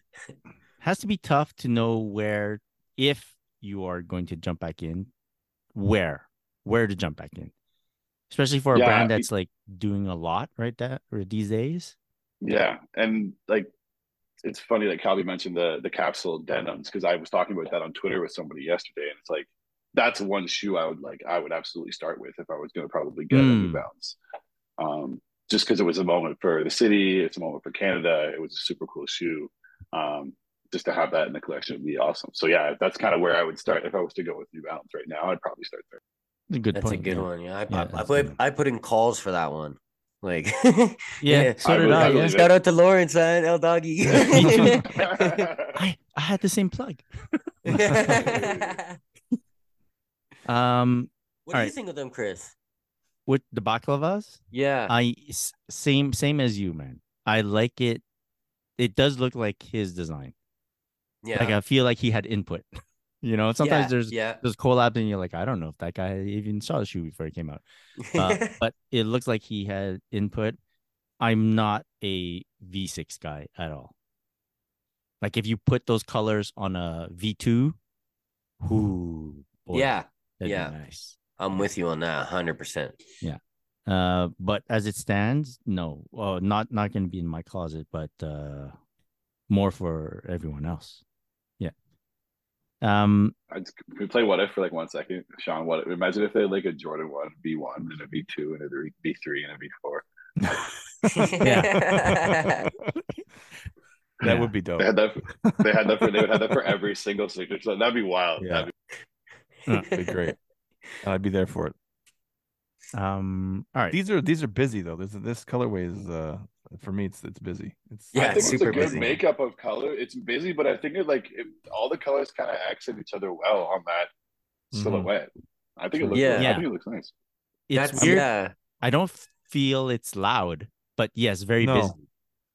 has to be tough to know where if you are going to jump back in, where where to jump back in, especially for a Yeah, brand that's like doing a lot right that or these days. yeah, and like it's funny that Calby mentioned the the capsule denims because I was talking about that on Twitter with somebody yesterday, and it's like that's one shoe I would like I would absolutely start with if I was going to probably get a New Mm. Balance. Um, just because it was a moment for the city, it's a moment for Canada. It was a super cool shoe. Um, just to have that in the collection would be awesome. So yeah, that's kind of where I would start if I was to go with New Balance right now. I'd probably start there. That's a good That's point. a good yeah. one. Yeah, I, Yeah, I, that's I a put good. I put in calls for that one. Like, Yeah, so I did I. I yeah. Shout out to Lawrence and El Doggy. I I had the same plug. Um, what do you think of them, Chris? with the baklavas, Yeah. I s- same same as you, man. I like it. It does look like his design. yeah. Like I feel like he had input. You know, sometimes yeah, there's yeah. there's collabs and you're like, I don't know if that guy even saw the shoe before it came out. Uh, but it looks like he had input. I'm not a V6 guy at all. Like if you put those colors on a V2, Ooh, boy, yeah, that'd be yeah. nice. I'm with you on that 100%. Yeah. Uh, but as it stands, no, well, not not gonna be in my closet, but uh, more for everyone else. Yeah. Um. I'd, can we play what if for like one second, Sean? What imagine if they had like a Jordan one V one and a V two and a V three and a V four. that Yeah. would be dope. They had that. They had that for. They would have that for every single signature. So that'd be wild. Yeah. That'd That'd be great. I'd be there for it. Um. All right. These are these are busy though. This this colorway is uh for me it's it's busy. It's Yeah, I think it's it's, super a good busy. makeup of color. It's busy, but I think it like it, all the colors kind of accent each other well on that Mhm. silhouette. I think it looks. Yeah. Yeah. Yeah. I think it looks nice. it's That's weird. yeah. I don't feel it's loud, but yes, very No. busy.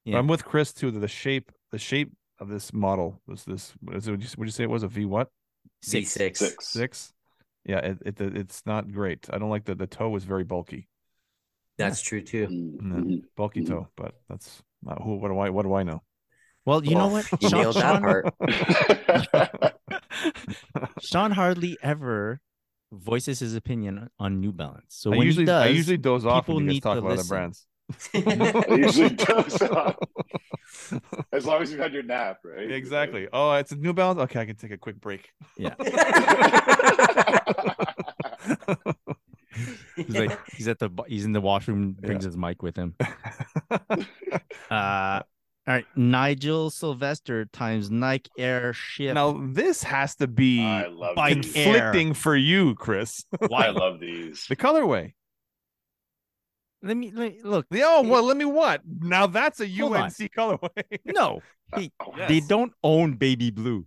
Yeah. I'm with Chris too. The shape the shape of this model was this. What is it? Would you, would you say it was a V what Six. V6. Six. six? Yeah, it, it it's not great. I don't like the the toe is very bulky, That's true too. Mhm. bulky Mhm. toe. But that's not who. What do I what do I know? Well, you know what? You Sean, nailed that Sean, part. Sean hardly ever voices his opinion on New Balance. So I when usually he does, I usually doze off people when you guys need talk to about other listen. brands. It usually does. uh, as long as you've had your nap, right? Exactly. Oh, it's a New Balance. Okay, I can take a quick break. He's like he's at the he's in the washroom, brings his mic with him. Uh, all right, Nigel Sylvester times Nike Air Ship. now this has to be I love Air. conflicting for you, Chris. Why I love these. the colorway. let me, let me look. The, oh well, let me what? Now that's a Hold on. UNC colorway. No, he- Oh, they don't own baby blue.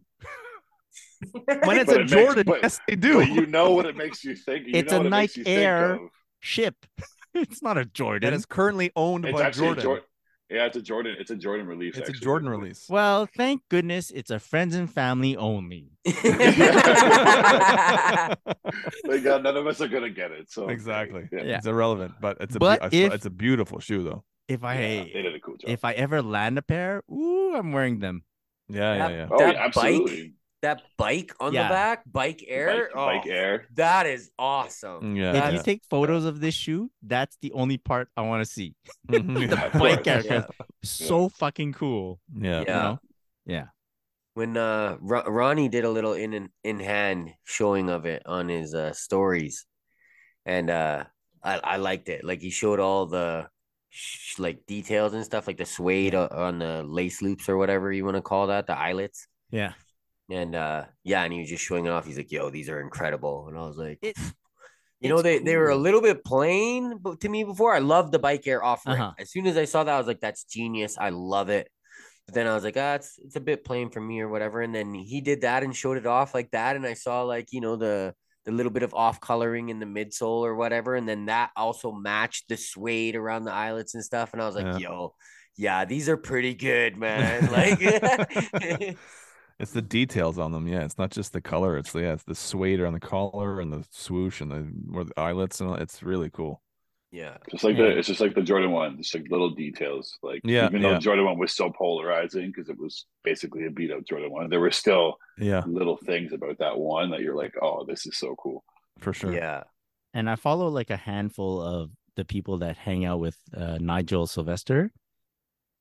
when it's But a it makes- Jordan, but- yes, they do. You know what it makes you think. You It's know a what it Nike you Air. Ship. it's not a Jordan. It is currently owned It's by Jordan. a Jordan. Yeah, it's a Jordan. It's a Jordan release. It's a. Jordan release. Well, thank goodness it's a friends and family only. Like, uh, none of us are gonna get it. So exactly. Yeah. Yeah. It's irrelevant, but it's a But beau- I saw- if- it's a beautiful shoe though. If I Yeah, they did a cool job. if I ever land a pair, ooh, I'm wearing them. Yeah, yeah, That- yeah. oh, that yeah, absolutely. bike, that bike on Yeah. the back, bike air, Bike, bike oh, air. that is awesome. Yeah. if yeah. you take photos of this shoe, that's the only part I want to see. The bike air, Yeah. 'cause so fucking cool. yeah. You Yeah. know? Yeah. When uh Ro- Ronnie did a little in in, in hand showing of it on his uh stories, and uh I I liked it. Like he showed all the sh- like details and stuff, like the suede o- on the lace loops or whatever you want to call that, the eyelets. Yeah. And uh yeah, and he was just showing it off. He's like, "Yo, these are incredible," and I was like. It, You know, they, they were a little bit plain but to me before. I loved the bike air offering. Uh-huh. As soon as I saw that, I was like, that's genius. I love it. But then I was like, ah, it's, it's a bit plain for me or whatever. And then he did that and showed it off like that. And I saw like, you know, the the little bit of off coloring in the midsole or whatever. And then that also matched the suede around the eyelets and stuff. And I was like, Yeah. yo, yeah, these are pretty good, man. Like It's the details on them. Yeah, it's not just the color. It's the yeah, it's the suede on the collar and the swoosh and the or the eyelets and all. It's really cool. yeah. Just like Yeah. the, it's just like the Jordan one, just like little details. Like Yeah, even though yeah. the Jordan one was so polarizing because it was basically a beat up Jordan one, there were still Yeah, little things about that one that you're like, oh, this is so cool. for sure. Yeah. and I follow like a handful of the people that hang out with uh, Nigel Sylvester,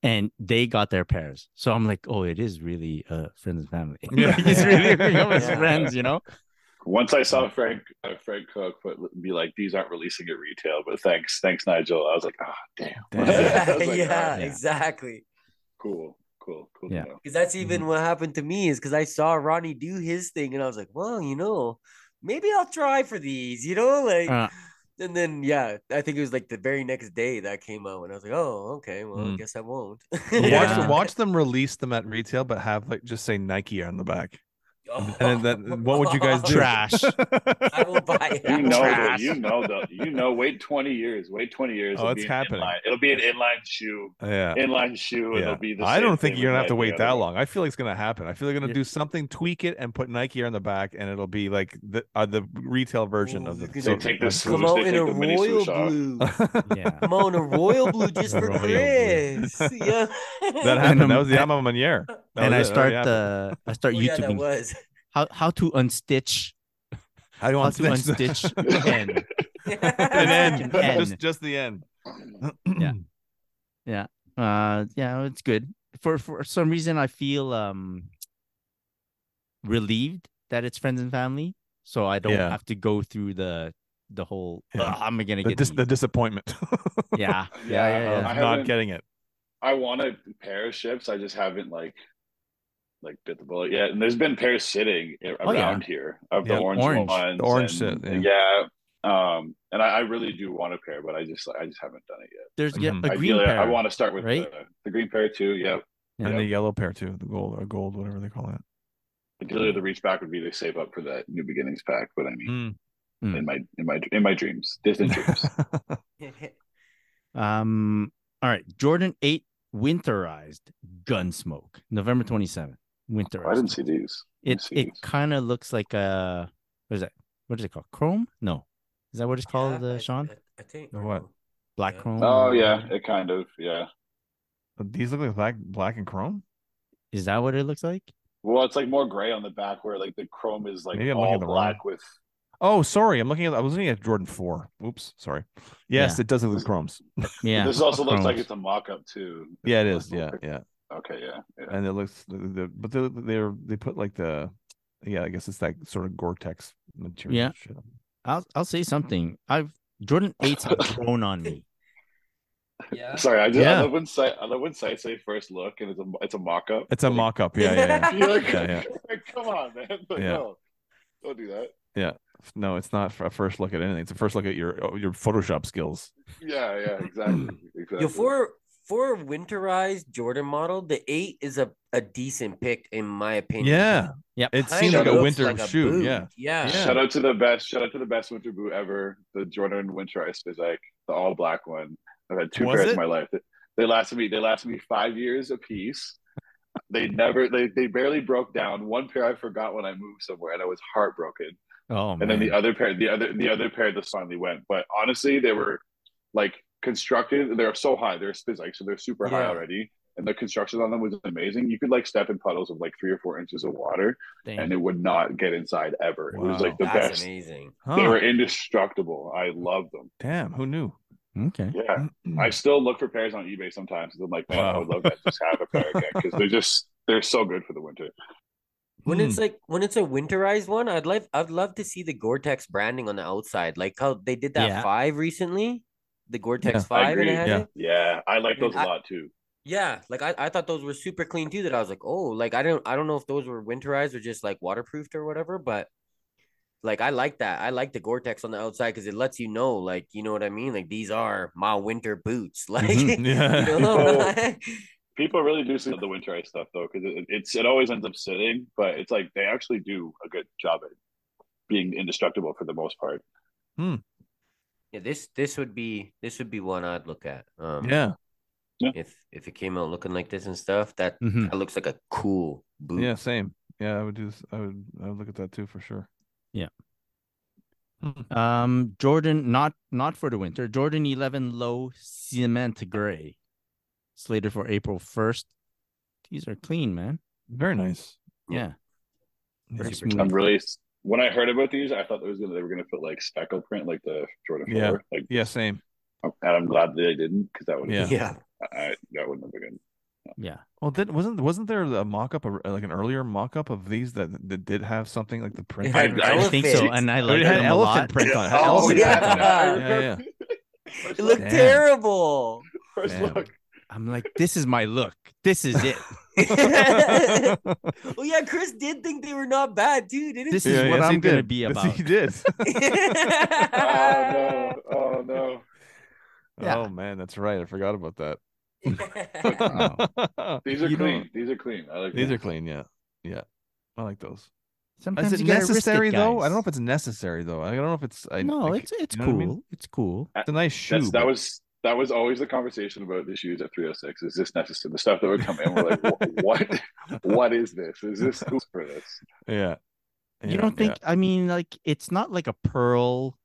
and they got their pairs. So I'm like, oh, it is really uh, friends and family. Yeah. he's really hooking up Yeah. friends, you know. Once I saw Frank uh, Frank Cook put, be like, these aren't releasing at retail, but thanks, thanks, Nigel. I was like, ah, damn. Damn. I like, yeah, "Ah, Yeah. exactly. cool, cool, cool. Yeah. Because that's Mm-hmm. even what happened to me is because I saw Ronnie do his thing and I was like, well, you know, maybe I'll try for these, you know, like. Uh, and then yeah, I think it was like the very next day that came out, and I was like, oh, okay, well, I Mm. guess I won't. Yeah. Watch, watch them release them at retail, but have like just say Nike on the back. Oh. And then that, what would you guys do? Trash. I will buy it. You know, Trash. the, you know, the, you know. Wait twenty years. Wait twenty years. Oh, it'll it's happening. Inline, it'll be an inline shoe. yeah. Inline shoe. Yeah. It'll be the. I don't think you're gonna have to wait that long. I feel like it's gonna happen. I feel like they're gonna Yeah. do something, tweak it, and put Nike here on the back, and it'll be like the uh, the retail version Ooh, of the. they're take the so- Come swoosh, out they in take a the mini royal swoosh off. blue. yeah. Come on, a royal blue just for Royal blue. Chris. yeah. that happened. that was the and- Yamama Manier. That and I was it. That start already happened. uh, I start Oh, yeah, YouTubing. was. how how to unstitch How do you how want to unstitch N. an end? N. Just just the end. Yeah. Yeah, uh yeah, it's good. For for some reason I feel um relieved that it's friends and family. So I don't Yeah. have to go through the the whole Yeah. I'm gonna The, get dis- the disappointment. yeah. Yeah, Yeah, yeah, yeah. I not haven't- getting it. I want a pair of ships. I just haven't like like bit the bullet yet. And there's been pairs sitting a- Oh, yeah. around here of the orange, orange. ones. The orange and- set, yeah. Um, and I, I really do want a pair, but I just I just haven't done it yet. There's yeah, Mhm. a green pair. I want to start with right? the, the green pair too. Yeah. Yeah. And the yellow pair too, the gold or gold, whatever they call it. Ideally, the reach back would be to save up for that new beginnings pack. But I mean, Mm. in my in my in my dreams, distant dreams. Um all right. Jordan 8 winterized Gunsmoke, November 27th. Winterized. I didn't see these. it see it kind of looks like a what is that? What is it called? Chrome? No. Is that what it's called, uh, Sean? I, I think. The what? Black Yeah. chrome? Oh yeah, it kind of yeah. These look like black, black and chrome. Is that what it looks like? Well, it's like more gray on the back, where like the chrome is like Maybe I'm all at the wrong- black with. Oh, sorry. I'm looking at. I was looking at Jordan Four. Oops, sorry. Yes, Yeah. it does look like chromes. Yeah. This also looks like it's a mock-up too. Yeah, it is. Yeah, yeah. Okay, yeah, yeah. And it looks, the, the, but they they're they put like the, yeah. I guess it's that sort of Gore-Tex material. Yeah. Shit. I'll I'll say something. I've Jordan 8s have grown on me. Yeah. Sorry, I just Yeah. I love when site I love when sites say first look and it's a it's a mock-up. It's a Like, mock-up. Yeah, yeah, yeah. Like, Yeah, yeah. like, come on, man. Like, Yeah. no, don't do that. Yeah. No, it's not a first look at anything. It's a first look at your oh, your Photoshop skills. Yeah, yeah, exactly. exactly. Yo, for for a winterized Jordan model, the eight is a, a decent pick in my opinion. Yeah, Yeah. it seems like a winter like shoe. boot. Yeah, yeah, Yeah. Shout out to the best. Shout out to the best winter boot ever. The Jordan Winterize Physique, the all black one. I've had two Was pairs it? in my life. They, they lasted me. They lasted me five years apiece. They never. They they barely broke down. One pair I forgot when I moved somewhere, and I was heartbroken. Oh man. And then the other pair, the other the other pair just finally went. But honestly, they were like constructed. They're so high. They're Physique, so they're super high already. And the construction on them was amazing. You could like step in puddles of like three or four inches of water, Dang. and it would not get inside ever. It was like the that's best. amazing. Huh. They were indestructible. I love them. Damn, who knew? okay. Yeah. I still look for pairs on eBay sometimes. I'm like, man, I would love to just have a pair again because they're just they're so good for the winter. When Hmm. it's like when it's a winterized one, I'd like I'd love to see the Gore-Tex branding on the outside, like how they did that Yeah. five recently, the Gore-Tex Yeah. Five, and agree. Yeah. it. Yeah, I like those a I- lot too. Yeah, like I, I thought those were super clean too. That I was like, oh, like I don't I don't know if those were winterized or just like waterproofed or whatever, but like I like that. I like the Gore-Tex on the outside because it lets you know, like you know what I mean. Like these are my winter boots. Like Mhm, yeah. you know? People really do see the winterized stuff though, because it, it's it always ends up sitting, but it's like they actually do a good job at being indestructible for the most part. Yeah, this this would be this would be one I'd look at. Um, yeah, if if it came out looking like this and stuff, that Mhm. that looks like a cool boot. yeah, same. Yeah, I would do. This, I would. I would look at that too for sure. Yeah. Hmm. Um Jordan not not for the winter. Jordan 11 low cement gray. Slated for April 1st. These are clean, man. Very nice. Yeah. Very smooth. I'm really when I heard about these, I thought they was gonna they were gonna put like speckle print like the Jordan Yeah. Four, like, Yeah, same. Oh, and I'm glad that they didn't because that would Yeah. yeah. I, that wouldn't have been good. Yeah. Well, did wasn't wasn't there a mock up, like an earlier mock up of these that that did have something like the print? I- on it? I I think so. And I Oh, like had them a elephant lot. print on it. It Oh, elephant yeah. print on it. I Yeah, yeah. It looked Damn. terrible. First Damn. look. I'm like, this is my look. This is it. oh yeah, Chris did think they were not bad too, didn't This he? is Yeah, what yes, I'm gonna did. be Yes, about. He did. Oh no! Oh no! Yeah. Oh man, that's right. I forgot about that. These are You know- clean. These are clean. I like These these. are clean. Yeah, yeah. I like those. Sometimes Is it you gotta necessary though? I don't know if it's necessary though. I don't know if it's. I, no, like, it's it's cool. I mean? It's cool. Uh, it's a nice shoe. That's, that was that was always the conversation about the shoes at 306. Is this necessary? The stuff that would come in, we're like, what? What is this? Is this cool for this? Yeah. You don't think? yeah. I mean, like it's not like a pearl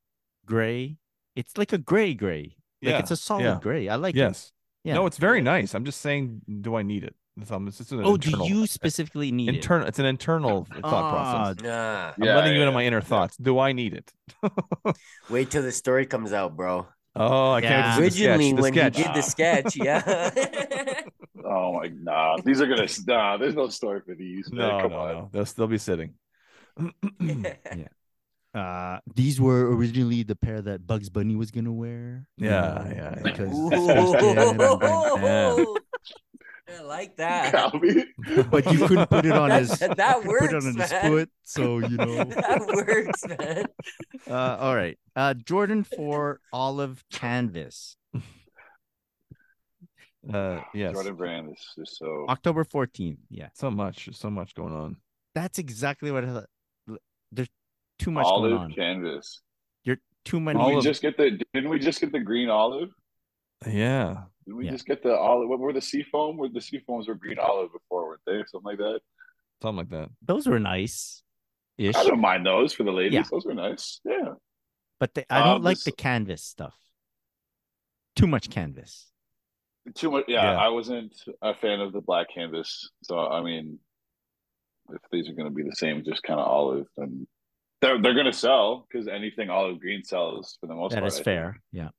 gray. It's like a gray gray. Like Yeah, it's a solid yeah. gray. I like it. Yeah. No, it's very nice. I'm just saying, do I need it? It's, um, it's just an Oh, internal, do you specifically need it? internal? It's an internal thought Ah, process. Nah. I'm Yeah, letting you yeah, into my inner yeah. thoughts. Do I need it? Wait till the story comes out, bro. Oh, I Yeah. can't. wait to see the sketch, Originally, the when sketch. he did the sketch, yeah. Oh my nah. These are gonna nah, there's no story for these. man. No, Come no, on. no. They'll still be sitting. Yeah. Uh, these were originally the pair that Bugs Bunny was gonna wear. Yeah, yeah, yeah. Because Ooh. I like that. Calby. but you couldn't put it on That- his that put works, it on his foot, so you know. that works, man. Uh, all right. Uh, Jordan for olive canvas, Uh, yes. Jordan Brand is just so October 14th. Yeah, So much, so much going on. that's exactly what I thought. There's too much olive going on. canvas. You're too many. Didn't we just get the didn't we just get the green olive? Yeah. Didn't we Yeah. just get the olive what were the sea foam? Were the sea foams were green olive before, weren't they? Something like that. Something like that. Those were nice, ish. I don't mind those for the ladies. Yeah. Those were nice. Yeah. But the, I don't Um, like this- the canvas stuff. Too much canvas. Too much yeah, Yeah. I wasn't a fan of the black canvas. So I mean if these are gonna be the same, just kind of olive, then they're they're gonna sell because anything olive green sells for the most That part. is I think. fair. Yeah.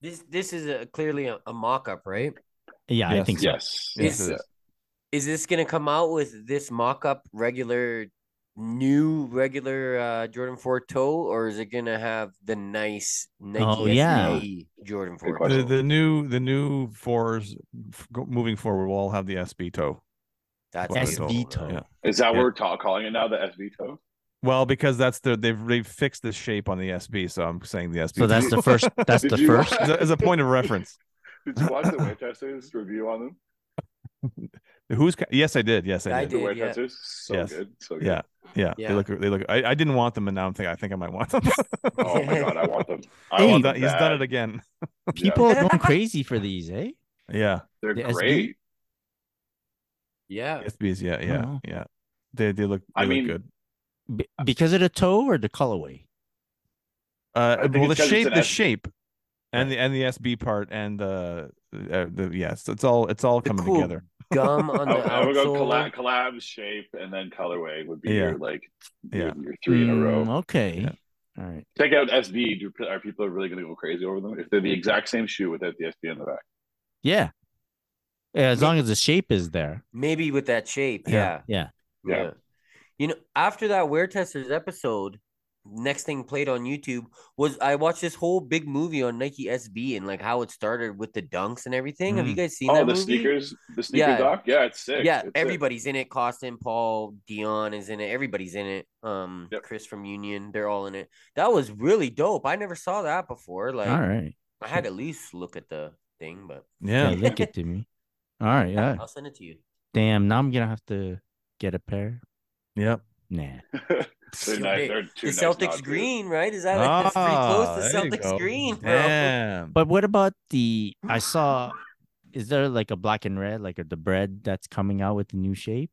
This this is a, clearly a, a mock up, right? Yeah, I think so. Yes. Yes, Is- it is. Is this gonna come out with this mock up regular new regular uh Jordan 4 toe or is it gonna have the nice Nike Oh, yeah. SB Jordan 4 question. The, the new the new fours moving forward will all have the SB toe. That's Well, beautiful, SB toe. man. Yeah. Is that what we're ta- calling it now? The SB toe? Well, because that's the they've they've fixed the shape on the SB, so I'm saying the SB. So that's the first. That's the first. as, a, as a point of reference. Did you watch the Wear Testers review on them? Who's yes, I did. Yes, I I did. The did, yeah. Wear Testers? So Yes. good. So good. Yeah. Yeah, Yeah. they look. They look. I, I didn't want them, and now I'm thinking. I think I might want them. Oh my god, I want them. I Hey, want he's, done, he's done it again. People are going crazy for these, eh? Yeah, They're The SB? great. Yeah. SBs. Yeah, yeah, Oh. yeah. They they look. They I look mean, good. Be- because of the toe or the colorway? Uh, well, the it's 'cause it's shape, the S- shape, and the and the SB part, and the uh, the yes, it's all it's all The coming cool together. Gum on I, the I would go collab, collab, shape, and then colorway would be Yeah. your like Yeah. your, your three in a row. Mm, Okay. Yeah. All right. Check out SB. Do, are people really going to go crazy over them if they're the exact same shoe without the SB on the back? Yeah. Yeah, as long as the shape is there. Maybe with that shape. Yeah. Yeah. Yeah. Yeah. You know, after that Wear Testers episode, next thing played on YouTube was I watched this whole big movie on Nike SB and like how it started with the dunks and everything. Have you Mm. guys seen Oh, that the movie? sneakers, the sneaker Yeah. doc. Yeah, it's sick. Yeah, It's sick. everybody's in it. Koston, Paul, Dion is in it. Everybody's in it. Um, Yep. Chris from Union, they're all in it. That was really dope. I never saw that before. Like, All right. I had at least look at the thing, but Yeah. Yeah, link it to me. All right. Yeah. I'll send it to you. Damn. Now I'm gonna have to get a pair. Yep. Nah. They're nice. Hey, They're the nice Celtics nods, dude. green, right? Is that that's pretty close Ah, to there Celtics green, bro? Damn. But what about the? I saw. Is there like a black and red, like the bread that's coming out with the new shape?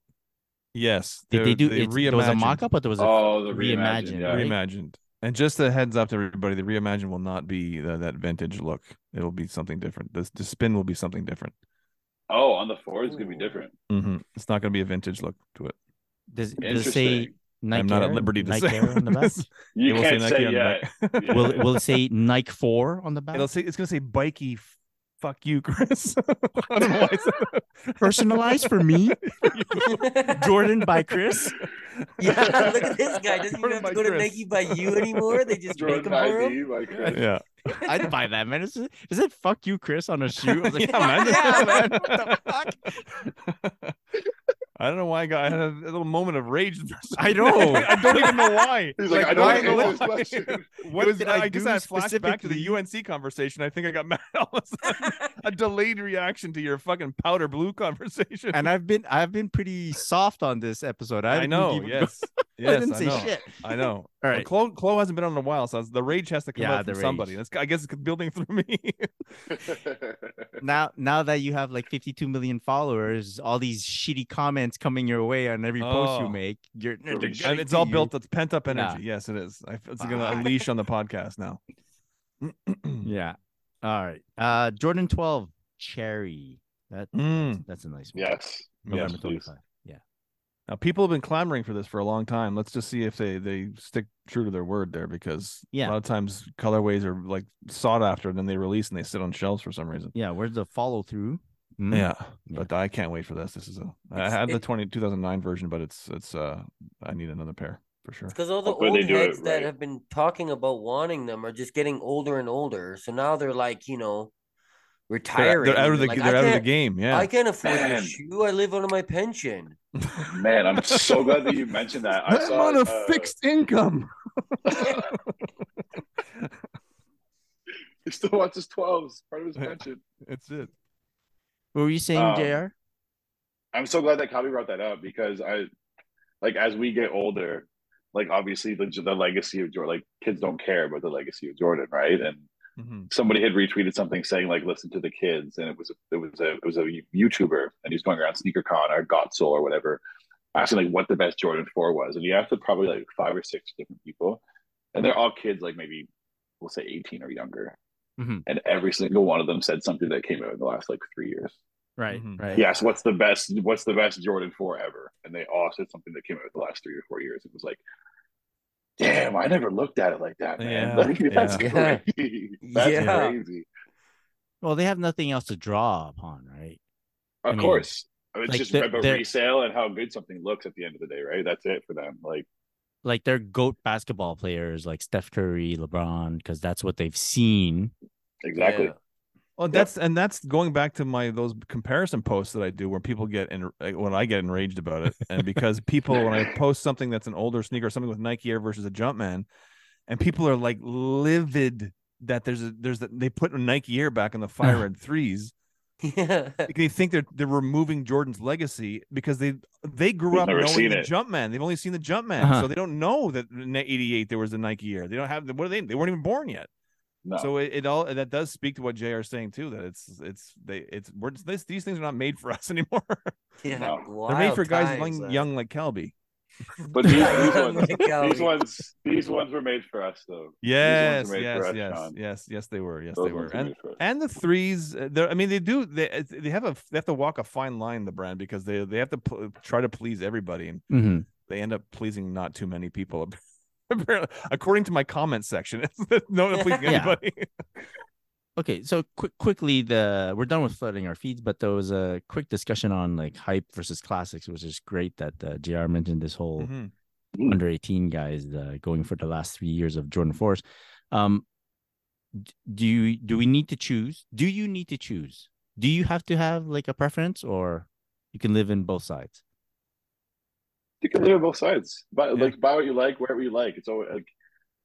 Yes, Did they do? They It's, there was a mock up, but there was a Oh, the reimagined, reimagined. Yeah. right? reimagined. And just a heads up to everybody, the reimagined will not be the, that vintage look. It'll be something different. The, the spin will be something different. Oh, on the four is going to be Ooh. different. hmm It's not going to be a vintage look to it. Does, does it say Nike I'm not Air? at liberty to Nike say. Air on the back? You It will can't say say, Nike on the yet. back. Yeah. will will it say Nike Four on the back? It'll say it's going to say bikey. Fuck you, Chris. I don't know why. I said that. Personalized for me, Jordan by Chris. Yeah, look at this guy. Doesn't even have to by go to Nike by you anymore. They just make Jordan them for him. ID, like, Chris. yeah. I'd buy that, man. Is it, is it fuck you, Chris, on a shoe? I was like, Yeah, man. yeah, man. What the fuck? I don't know why I got I had a little moment of rage. there. I know. I don't even know why. He's like, I don't why- know this why- question. What What did did I, I I guess do I flashed back to the? UNC conversation. I think I got mad all of a sudden. a delayed reaction to your fucking powder blue conversation. And I've been I've been pretty soft on this episode. I, I know, even- yes, I didn't I say know. shit. I know. All right. Well, right. Chloe, Chloe hasn't been on in a while, so the rage has to come Yeah, out the from somebody. That's, I guess it's building through me. Now now that you have like 52 million followers, all these shitty comments coming your way on every post you Oh. make, you're And it's to all built. It's pent up Yeah. energy. Yes, it is. It's going to Fuck. unleash on the podcast now. Yeah. All right. Uh Jordan 12 cherry. That Mm. that's a nice one. Yes. November yes, twenty please. Yeah. Now people have been clamoring for this for a long time. Let's just see if they they stick true to their word there because Yeah. a lot of times colorways are like sought after and then they release and they sit on shelves for some reason. Yeah. Where's the follow through? Hmm? Yeah, Yeah. but I can't wait for this. This is a I It's- had the it- 20, 2009 version, but it's it's uh I need another pair for sure. Because all the Hopefully old they do it heads that have been talking about wanting them are just getting older and older. So now they're like, you know, They're, retiring. they're out of the like, they're out of the game. Yeah. I can't afford Man. this shoe. I live on my pension. Man, I'm so glad that you mentioned that. I I'm saw on a uh, fixed income. He still wants his 12s, part of his pension. It's it. What were you saying, Um, J.R.? I'm so glad that Calby brought that up because I, like, as we get older, like obviously the the legacy of Jordan, like kids don't care about the legacy of Jordan, right? And Mhm. somebody had retweeted something saying like, "Listen to the kids," and it was it was a it was a YouTuber, and he's going around SneakerCon or Gotsoul or whatever, asking like what the best Jordan Four was, and he asked it probably like five or six different people, and they're all kids like maybe we'll say 18 or younger, Mhm. and every single one of them said something that came out in the last like three years. Right. Mhm. Right. Yes, what's the best? What's the best Jordan Four ever? And they all said something that came out in the last three or four years. It was like, damn, I never looked at it like that, man. Yeah, Like, that's yeah. crazy. That's Yeah. crazy. Well, they have nothing else to draw upon, right? Of I mean, course, it's like, just they're- about they're- resale and how good something looks at the end of the day, right? That's it for them. Like, Like they're goat basketball players, like Steph Curry, LeBron, because that's what they've seen. exactly. Yeah. Well, that's and that's going back to my those comparison posts that I do where people get in when I get enraged about it, and because people when I post something that's an older sneaker, something with Nike Air versus a Jumpman, and people are like livid that there's a there's a, they put Nike Air back in the fire red threes. Yeah. They think they're they're removing Jordan's legacy because they they grew They've up never knowing seen the it. Jumpman. They've only seen the Jumpman, Uh-huh. so they don't know that in '88 there was a Nike Air. They don't have what are they? They weren't even born yet. No. So it, it all that does speak to what J.R. is saying too. That it's it's they it's we're this, these things are not made for us anymore. Yeah. No. They're made for guys times, young, man. young like Calby. But these, these ones, these ones, these ones were made for us, though. Yes, These ones were made yes, us, yes, Sean. yes, yes. They were. Yes, Those they were. ones were And made for us. and the threes. uh, I mean, they do. They they have a they have to walk a fine line. The brand because they they have to pl- try to please everybody, and Mm-hmm. they end up pleasing not too many people. Apparently, according to my comment section, it's no one pleasing anybody. Okay, so quick, quickly, the we're done with flooding our feeds, but there was a quick discussion on like hype versus classics, which is great that uh, J.R. mentioned this whole Mhm. Mm. under eighteen guys uh, going for the last three years of Jordan Force. Um, do you do we need to choose? Do you need to choose? Do you have to have like a preference, or you can live in both sides? You can live on both sides. but Yeah. Like buy what you like, wherever you like. It's always like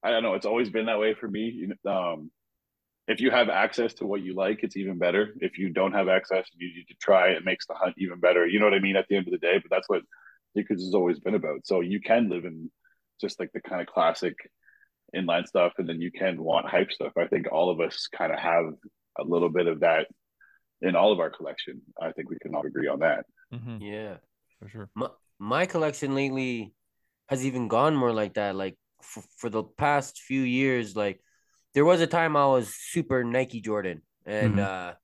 I don't know. It's always been that way for me. Um, if you have access to what you like, it's even better. If you don't have access, and you need to try. It makes the hunt even better. You know what I mean? At the end of the day, but that's what sneakers has always been about. So you can live in just like the kind of classic inline stuff, and then you can want hype stuff. I think all of us kind of have a little bit of that in all of our collection. I think we can all agree on that. Mhm, Yeah. For sure. My, my collection lately has even gone more like that. Like for, for the past few years, like there was a time I was super Nike Jordan, and Mhm. uh,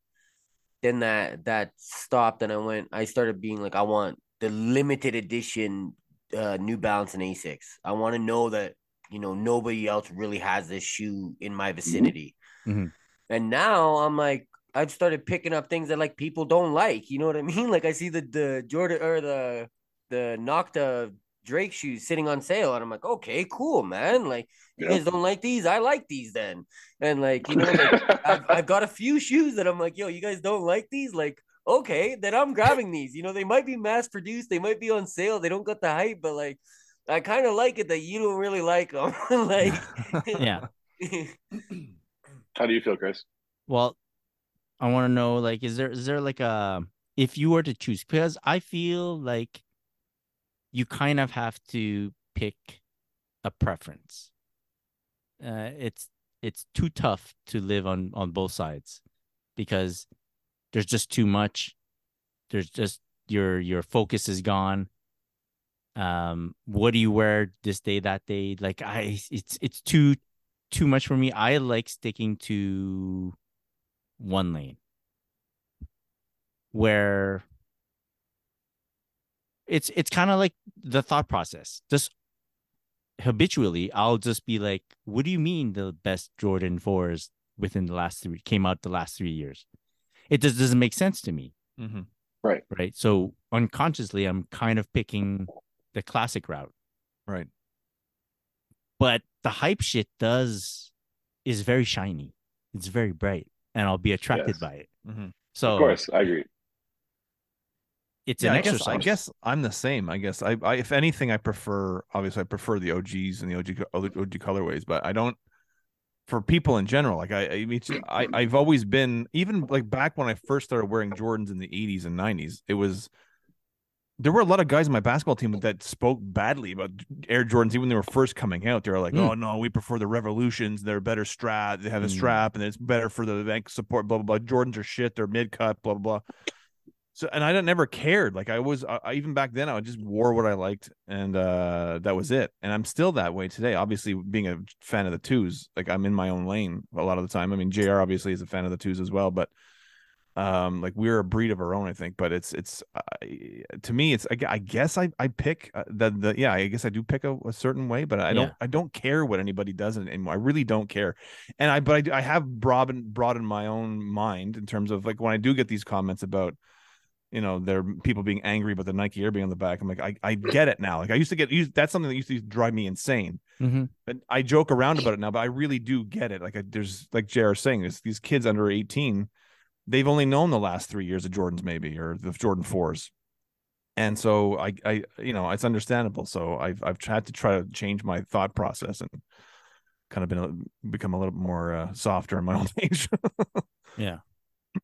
then that that stopped, and I went. I started being like, I want the limited edition uh, New Balance and Asics. I want to know that you know nobody else really has this shoe in my vicinity. Mhm. And now I'm like, I've started picking up things that like people don't like. You know what I mean? Like I see the the Jordan or the the Nocta Drake shoes sitting on sale, and I'm like, okay, cool, man. Like you Yeah. guys don't like these, I like these then. And like you know, like I've, I've got a few shoes that I'm like, yo, you guys don't like these, like. Okay, then I'm grabbing these. You know, they might be mass produced, they might be on sale, they don't got the hype, but like, I kind of like it that you don't really like them. like, Yeah. How do you feel, Chris? Well, I want to know like is there is there like a if you were to choose because I feel like you kind of have to pick a preference. Uh it's it's too tough to live on on both sides because there's just too much. There's just your your focus is gone. Um what do you wear this day that day? Like i it's it's too too much for me. I like sticking to one lane where it's it's kind of like the thought process. Just habitually, I'll just be like, "What do you mean the best Jordan fours within the last three came out the last three years?" It just doesn't make sense to me, Mhm. Right. right? So unconsciously, I'm kind of picking the classic route. Right. but the hype shit does is very shiny. It's very bright, and I'll be attracted Yes. by it. Mhm. So of course, I agree. It's Yeah, an I guess, exercise. I guess I'm the same. I guess I, I, if anything, I prefer obviously I prefer the OGs and the OG OG colorways, but I don't for people in general. Like I, I, mean, I I've always been even like back when I first started wearing Jordans in the 80s and 90s. It was there were a lot of guys in my basketball team that spoke badly about Air Jordans even when they were first coming out. They were like, Mm. "Oh no, we prefer the Revolutions. They're better strap. They have a Mm. strap, and it's better for the bank support." Blah blah blah. Jordans are shit. They're mid cut. Blah blah blah. So and I didn't never cared. Like I was, I, even back then, I just wore what I liked, and uh that was it. And I'm still that way today. Obviously, being a fan of the twos, like I'm in my own lane a lot of the time. I mean, Jr. obviously is a fan of the twos as well, but um like we're a breed of our own i think but it's it's to me it's i, I guess i i pick uh, the the yeah i guess i do pick a, a certain way but i don't Yeah. i don't care what anybody does anymore i really don't care and i but i, do- I have broadened broadened my own mind in terms of like when i do get these comments about you know there are people being angry about the nike air being on the back i'm like i, I get it now like i used to get used that's something that used to drive me insane Mhm. but I joke around about it now, but I really do get it. Like I, there's like JR saying, this these kids under 18, they've only known the last three years of Jordans, maybe, or the Jordan fours. And so I, I, you know, it's understandable. So I've, I've had to try to change my thought process and kind of been a, become a little bit more uh, softer in my own age. Yeah.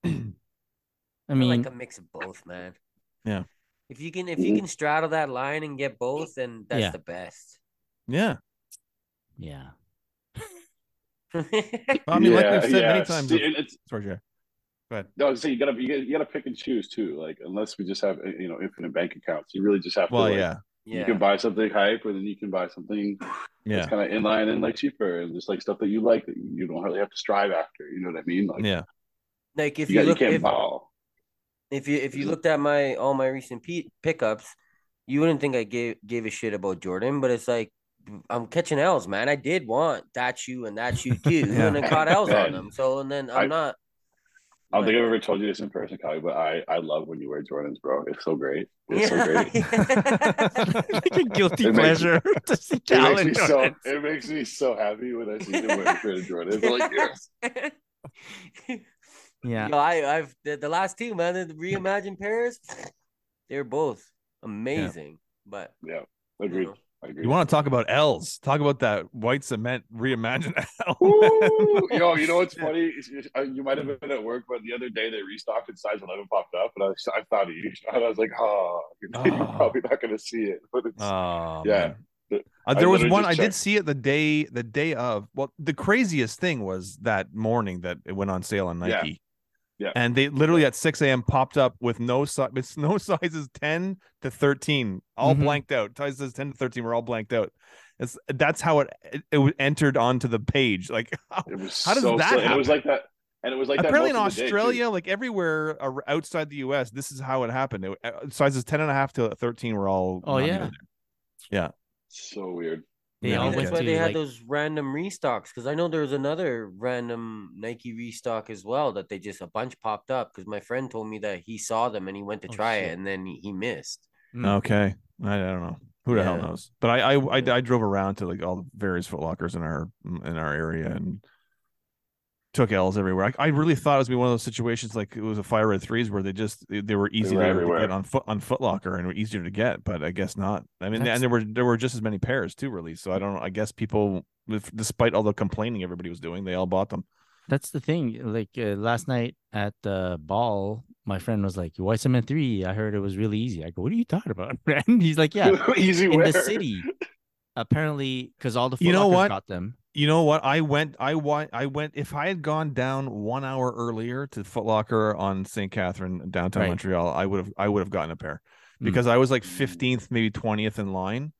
I I mean, like a mix of both, man. Yeah. If you can, if you can straddle that line and get both, then that's Yeah. the best. yeah. yeah. Well, I mean, like Yeah, we've said yeah. many times. See, with- it's Sorry, JR. Go ahead. no, so you gotta you gotta, you gotta pick and choose too. Like unless we just have you know infinite bank accounts, you really just have Well, to. Like, yeah. You yeah. can buy something hype, or then you can buy something Yeah. that's kind of in line and like cheaper, and just like stuff that you like that you don't really have to strive after. You know what I mean? Like, Yeah. Like if you, you, got, look, you can't if, buy all. If you if you mm-hmm. looked at my all my recent pe- pickups, you wouldn't think I gave gave a shit about Jordan, but it's like I'm catching L's, man. I did want that you and that you too, Yeah. and I caught L's on them. So and then I'm I- not. I don't think I've ever told you this in person, Kyle, but I I love when you wear Jordans, bro. It's so great. It's so great. like a guilty It makes- pleasure to see It makes Calvin me so it makes me so happy when I see them wearing Jordan Jordans. I'm like, yes. Yeah. Yo, I, I've the, the last two man, the reimagined pairs, they're both amazing. But Yeah, you agreed. know, I agree. You want to talk about L's? Talk about that white cement reimagined L. Ooh, yo, you know what's funny? It's- it's- uh, You might have been at work, but the other day they restocked and size 11 popped up, and I, was- I thought of you. And I was like, oh, you're, you're Oh. probably not going to see it. But it's, Oh Yeah. man. The- Uh, I there was one I did see it the day the day of. Well, the craziest thing was that morning that it went on sale on Yeah. Nike. Yeah. And they literally at 6 a.m. popped up with no size, it's no sizes 10 to 13, all Mhm. blanked out. Sizes 10 to 13 were all blanked out. It's that's how it it, it was entered onto the page. Like how, it was how does so that silly. And it was like that. And it was like apparently that in most of the day. Australia, like everywhere outside the US, this is how it happened. It- uh, sizes 10 and a half to 13 were all Oh, not yeah. So weird. They Yeah, all that's why to they had like those random restocks. Because I know there was another random Nike restock as well that they just a bunch popped up. Because my friend told me that he saw them and he went to Oh, try shit. it and then he, he missed. Mm. Okay. I, I don't know. Who the hell knows? But I, I I I drove around to like all the various Foot Lockers in our in our area and took L's everywhere. I, I really thought it was gonna be one of those situations like it was a fire red threes where they just they, they were easy were to, to get on foot on Foot Locker and were easier to get, but I guess not. I mean, That's- and there were there were just as many pairs too released. So I don't. I guess people, with, despite all the complaining everybody was doing, they all bought them. That's the thing. Like uh, last night at the ball, my friend was like, "Why cement three? I heard it was really easy." I go, "What are you talking about?" And he's like, "Yeah, Easy in wear. the city, apparently, because all the Foot You know Lockers what? got them. You know what? I went. I went. I went. If I had gone down one hour earlier to Foot Locker on St. Catherine, downtown Right. Montreal, I would have. I would have gotten a pair Mm. because I was like fifteenth, maybe twentieth in line,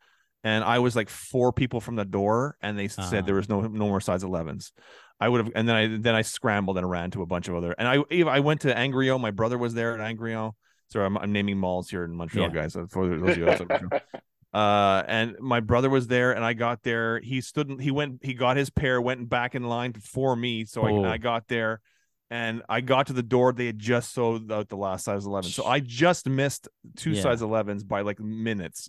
and I was like four people from the door, and they Ah. said there was no no more size 11s. I would have, and then I then I scrambled and ran to a bunch of other, and I even- I went to Angrignon. My brother was there at Angrignon. Sorry, I'm, I'm naming malls here in Montreal, Yeah. guys. For those of you outside Montreal. Uh, and my brother was there, and I got there. He stood, he went, he got his pair, went back in line for me. So Oh. I, I got there, and I got to the door. They had just sold out the last size 11. So I just missed two Yeah. size 11s by like minutes.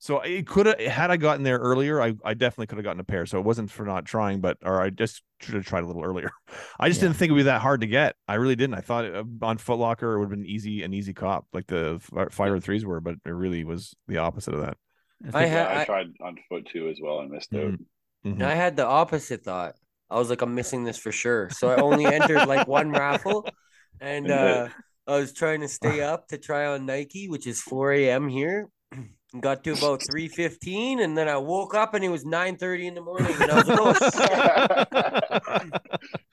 So it could have, had I gotten there earlier, I, I definitely could have gotten a pair. So it wasn't for not trying, but, or I just should have tried a little earlier. I just Yeah. didn't think it would be that hard to get. I really didn't. I thought uh, on Foot Locker it would have been easy, an easy cop like the fi- five or threes were, but it really was the opposite of that. I think- had yeah, I I, tried on foot too as well and missed out. Mhm. Mhm. I had the opposite thought. I was like, I'm missing this for sure. So I only entered like one raffle, and uh, I was trying to stay up to try on Nike, which is 4 a.m. here. Got to about 3:15, and then I woke up and it was 9:30 in the morning, and I was like, oh,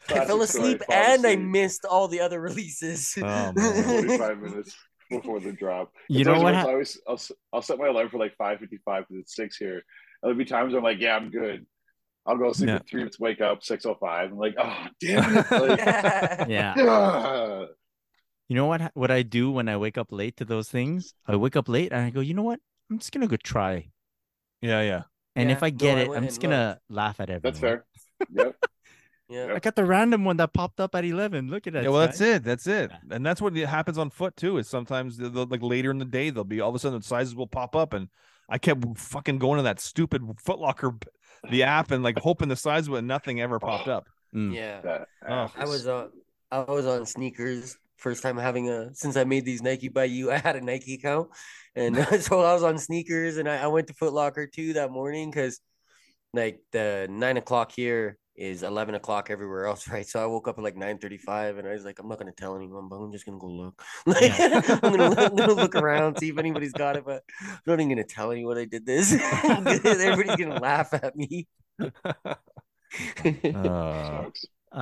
I fell asleep and I missed all the other releases. Oh, 45 minutes before the drop. You It's know always what when hap- I always I'll, s- I'll set my alarm for like 5:55 because it's six here. There'll be times where I'm like, yeah, I'm good. I'll go sleep Yeah. at three minutes, wake up 6:05. I'm like, oh damn it! Like, Yeah. ah. You know what? What I do when I wake up late to those things? I wake up late and I go, you know what? I'm just gonna go try. Yeah, yeah. And if I get I it, I'm just gonna laugh at everyone. That's fair. Yep. Yeah. I got the random one that popped up at 11. Look at that. yeah, well, that's it. That's it. And that's what happens on foot too. Is sometimes they'll, they'll- like later in the day they'll be all of a sudden the sizes will pop up, and I kept fucking going to that stupid Foot Locker, the app, and like hoping the size, but nothing ever popped up. Mm. Yeah. Oh. I was on I was on sneakers first time having a since I made these Nike by you. I had a Nike account, and so I was on sneakers, and I, I went to Foot Locker too that morning because like the nine o'clock here is eleven o'clock everywhere else, right? So I woke up at like nine thirty five, and I was like, I'm not gonna tell anyone, but I'm just gonna go look. Like, I'm, gonna, look- I'm gonna around, see if anybody's got it, but I'm not even gonna tell anyone I did this. Everybody's gonna laugh at me. Uh,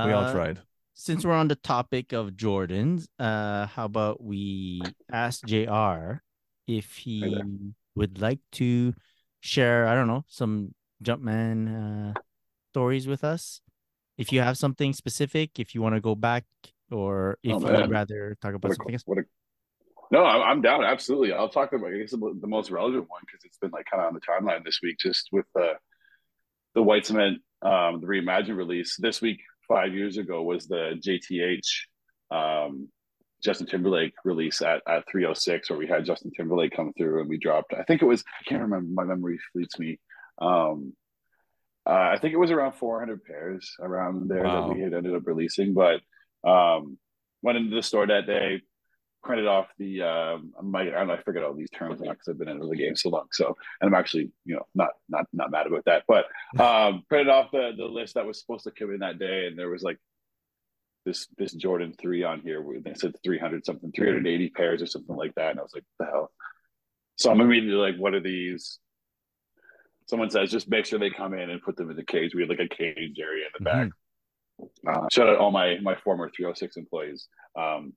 we all Uh, tried. Since we're on the topic of Jordans, uh, how about we ask JR if he there. would like to share, I don't know, some Jumpman uh, stories with us? If you have something specific, if you want to go back, or if oh, you would rather talk about What a, something else. what a, no, I'm, I'm down. Absolutely. I'll talk about, I guess, the, the most relevant one because it's been like kind of on the timeline this week, just with the the White Cement, um, the Reimagine release. This week, five years ago, was the JTH um, Justin Timberlake release at, at 306, where we had Justin Timberlake come through and we dropped, I think it was, I can't remember, my memory fleets me. Um, uh, I think it was around 400 pairs around there Wow. that we had ended up releasing, but um, went into the store that day, printed off the um I might I don't know I forget all these terms now because I've been into the game so long. So and I'm actually, you know, not not not mad about that. But um printed off the the list that was supposed to come in that day and there was like this this Jordan 3 on here they said 300 something, 380 pairs or something like that. And I was like, the hell. So I'm immediately like, what are these? Someone says, just make sure they come in and put them in the cage. We had like a cage area in the back. Uh, shout out all my my former 306 employees. Um,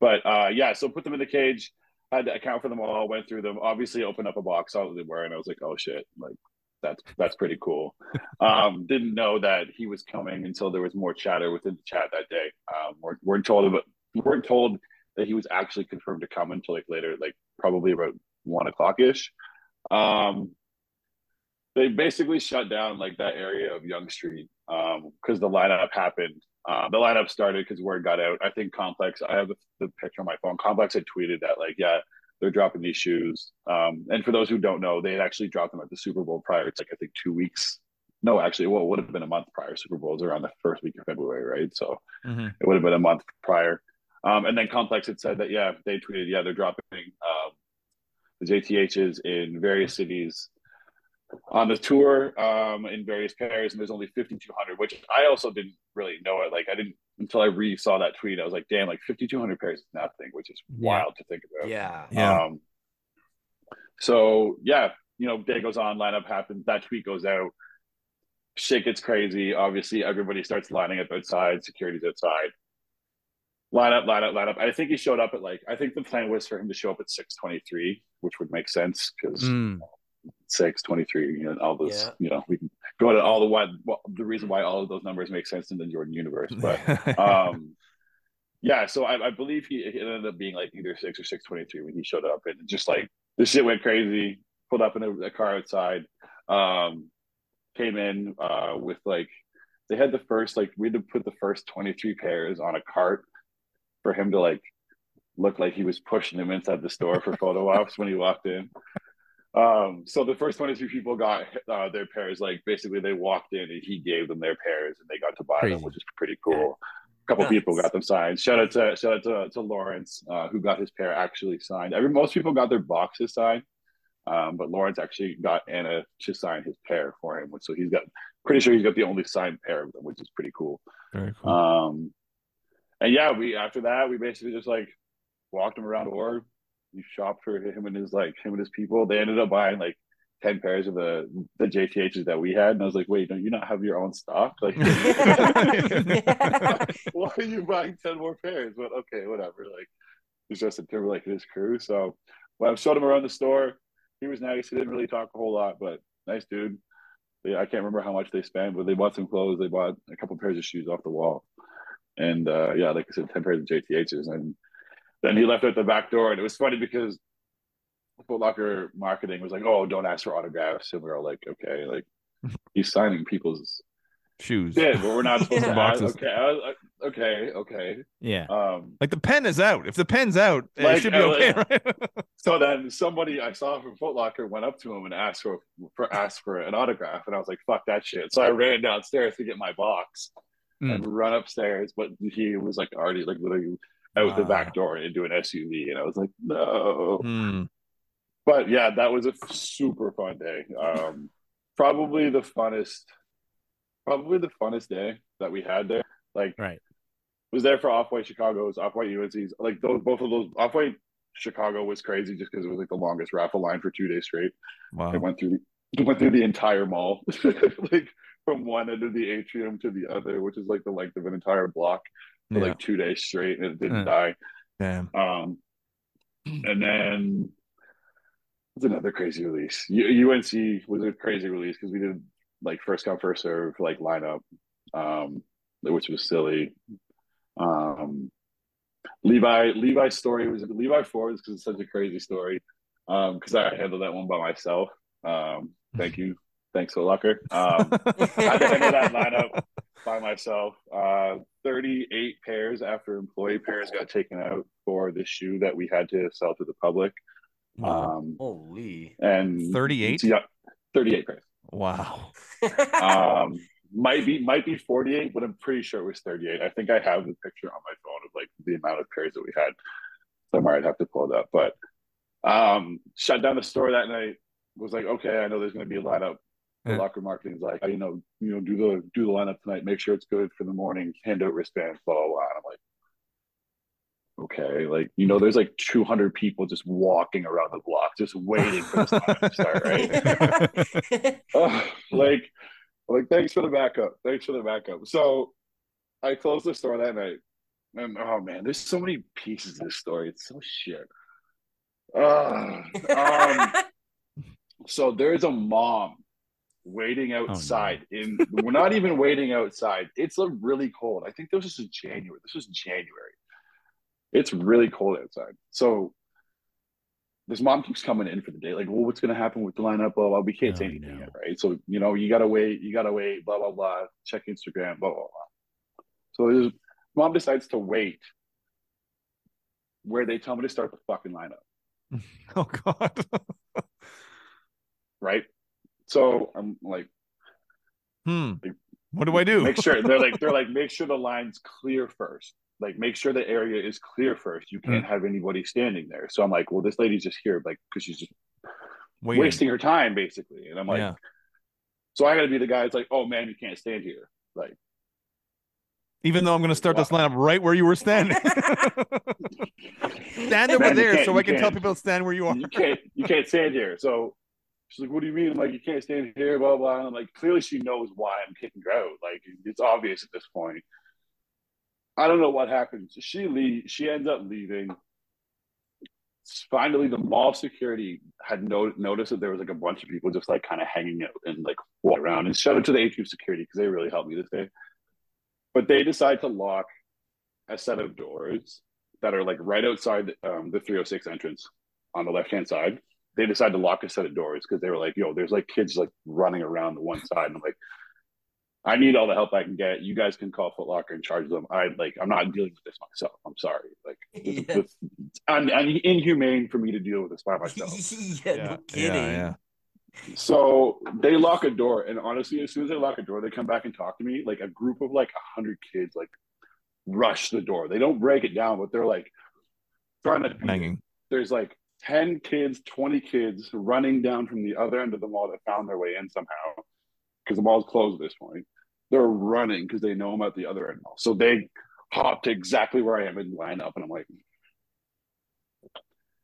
but uh, yeah, so put them in the cage. Had to account for them all. Went through them. Obviously, opened up a box. Saw what they were, and I was like, "Oh shit!" Like that's that's pretty cool. um, didn't know that he was coming until there was more chatter within the chat that day. Um, weren't, weren't told about weren't told that he was actually confirmed to come until like later, like probably about one o'clock ish. Um, they basically shut down like that area of Yonge Street because the lineup happened. Uh, the lineup started because word got out. I think Complex. I have the, the picture on my phone. Complex had tweeted that like, yeah, they're dropping these shoes. Um, and for those who don't know, they had actually dropped them at the Super Bowl prior. It's like I think two weeks. No, actually, well, it would have been a month prior. Super Bowl was around the first week of February, right? So Mhm. it would have been a month prior. Um, and then Complex had said that yeah, they tweeted yeah they're dropping um, the JTHs in various cities on the tour um, in various pairs, and there's only 5,200, which I also didn't really know it. Like I didn't until I re saw that tweet. I was like, damn, like 5,200 pairs is nothing, which is Yeah. wild to think about. Yeah. Yeah. Um, so yeah, you know, day goes on, lineup happens, that tweet goes out, shit gets crazy. Obviously, everybody starts lining up outside, security's outside. Line up, line up, line up. I think he showed up at like I think the plan was for him to show up at 623, which would make sense because Mm, 6, 23, you know, all those, Yeah. you know, we can go to all the why well, the reason why all of those numbers make sense in the Jordan universe. But um yeah, so I, I believe he it ended up being like either six or six twenty three when he showed up, and just like this shit went crazy. Pulled up in a, a car outside, um, came in uh, with like they had the first like we had to put the first twenty three pairs on a cart for him to like look like he was pushing them inside the store for photo ops when he walked in. Um, so the first 23 people got uh, their pairs, like basically they walked in and he gave them their pairs and they got to buy Crazy. them, which is pretty cool. A couple people got them signed. Shout out to shout out to, to Lawrence, uh, who got his pair actually signed. Every most people got their boxes signed, um, but Lawrence actually got Anna to sign his pair for him. So he's got pretty sure he's got the only signed pair of them, which is pretty cool. Very cool. Um, and yeah, we after that we basically just like walked him around the Org. We shopped for him and his like him and his people. They ended up buying like ten pairs of the the JTHs that we had, and I was like, wait, don't you not have your own stock? Like, why are you buying ten more pairs? But okay, whatever. Like, it's Justin Timberlake and his crew. So when I showed him around the store, he was nice. He didn't really talk a whole lot, but nice dude. They, I can't remember how much they spent, but they bought some clothes. They bought a couple pairs of shoes off the wall, and uh, yeah, like I said, ten pairs of JTHs. And then he left out the back door, and it was funny because Foot Locker marketing was like, "Oh, don't ask for autographs," and we were all like, "Okay, like he's signing people's Shoes. shit, but we're not supposed to ask." Boxes. Okay, I was like, okay, okay. Yeah. Um, Like the pen is out. If the pen's out, it should be uh, okay, right? so then somebody I saw from Foot Locker went up to him and asked for, for asked for an autograph, and I was like, "Fuck that shit!" So I ran downstairs to get my box and run upstairs, but he was like already like literally out the back door into an SUV, and I was like, "No." Hmm. but yeah, that was a super fun day. Um, probably the funnest, probably the funnest day that we had there. Like, Right. was there for Off White Chicago's, Off White UNC's. Like those, both of those. Off White Chicago was crazy just because it was like the longest raffle line for two days straight. Wow. It went through the, it went through the entire mall, like from one end of the atrium to the other, which is like the length of an entire block for Yeah. like two days straight, and it didn't die. Damn. Um, and then it's another crazy release. U- UNC was a crazy release because we did like first come first serve like lineup, um, which was silly. Um, Levi Levi's story was Levi Forbes because it's such a crazy story. Um, because I handled that one by myself. Um, thank you, thanks Foot Locker. Um, I handled that lineup by myself. Uh, 38 pairs after employee pairs got taken out for the shoe that we had to sell to the public. Wow. Um, Holy. and 38? Yeah, 38 pairs. wow. Um, might be might be 48, but I'm pretty sure it was 38. I think I have the picture on my phone of like the amount of pairs that we had. Somewhere I'd have to pull it up, but um, shut down the store that night. Was like, okay, I know there's going to be a lineup. The Yeah. locker marketing's like, you know, you know, do the do the lineup tonight. Make sure it's good for the morning. Hand out wristbands, blah blah blah. And I'm like, okay, like you know, there's like 200 people just walking around the block, just waiting for this lineup to start, right? Ugh, like, like, thanks for the backup. Thanks for the backup. So I closed the store that night. And oh man, there's so many pieces of this story. It's so shit. Ugh. um, so there's a mom waiting oh, outside in we're not even waiting outside. It's a really cold. I think this is January. This is January. It's really cold outside. So this mom keeps coming in for the day, like, well, what's gonna happen with the lineup? Blah blah. We can't oh, say Oh, anything no. yet, right? So you know, you gotta wait, you gotta wait, blah blah blah. Check Instagram, blah blah blah. So this mom decides to wait where they tell me to start the fucking lineup, Oh God. right? So I'm like, hmm. What do I do? make sure they're like they're like make sure the line's clear first. Like make sure the area is clear first. You can't have anybody standing there. So I'm like, well, this lady's just here, like, because she's just Waiting. wasting her time, basically. And I'm like, yeah. so I got to be the guy. It's like, oh man, you can't stand here. Like, Even though I'm going to start this lineup right where you were standing. stand over Man, there so I can tell people to stand where you are. you can't you can't stand here. So she's like, what do you mean? I'm like, you can't stand here, blah blah. And I'm like, clearly she knows why I'm kicking her out. Like it's obvious at this point. I don't know what happens. She leave. She ends up leaving. finally the mall security had no, noticed that there was like a bunch of people just like kind of hanging out and like walk around and shout out to the HQ security because they really helped me this day. But they decide to lock a set of doors that are like right outside um, the 306 entrance on the left hand side. They decide to lock a set of doors because they were like, yo, there's like kids like running around the one side. And I'm like, I need all the help I can get. You guys can call Foot Locker and charge them. I like, I'm not dealing with this myself. I'm sorry. Like, Yeah. it's, it's un, un, inhumane for me to deal with this by myself. yeah, Yeah, no kidding. yeah, So they lock a door, and honestly, as soon as they lock a door, they come back and talk to me. Like a group of like a hundred kids, like rush the door. They don't break it down, but they're like trying to. yeah. Hanging. There's like ten kids, twenty kids running down from the other end of the mall that found their way in somehow, because the mall's closed at this point. They're running because they know I'm at the other end. mall. So they hop to exactly where I am and line up, and I'm like,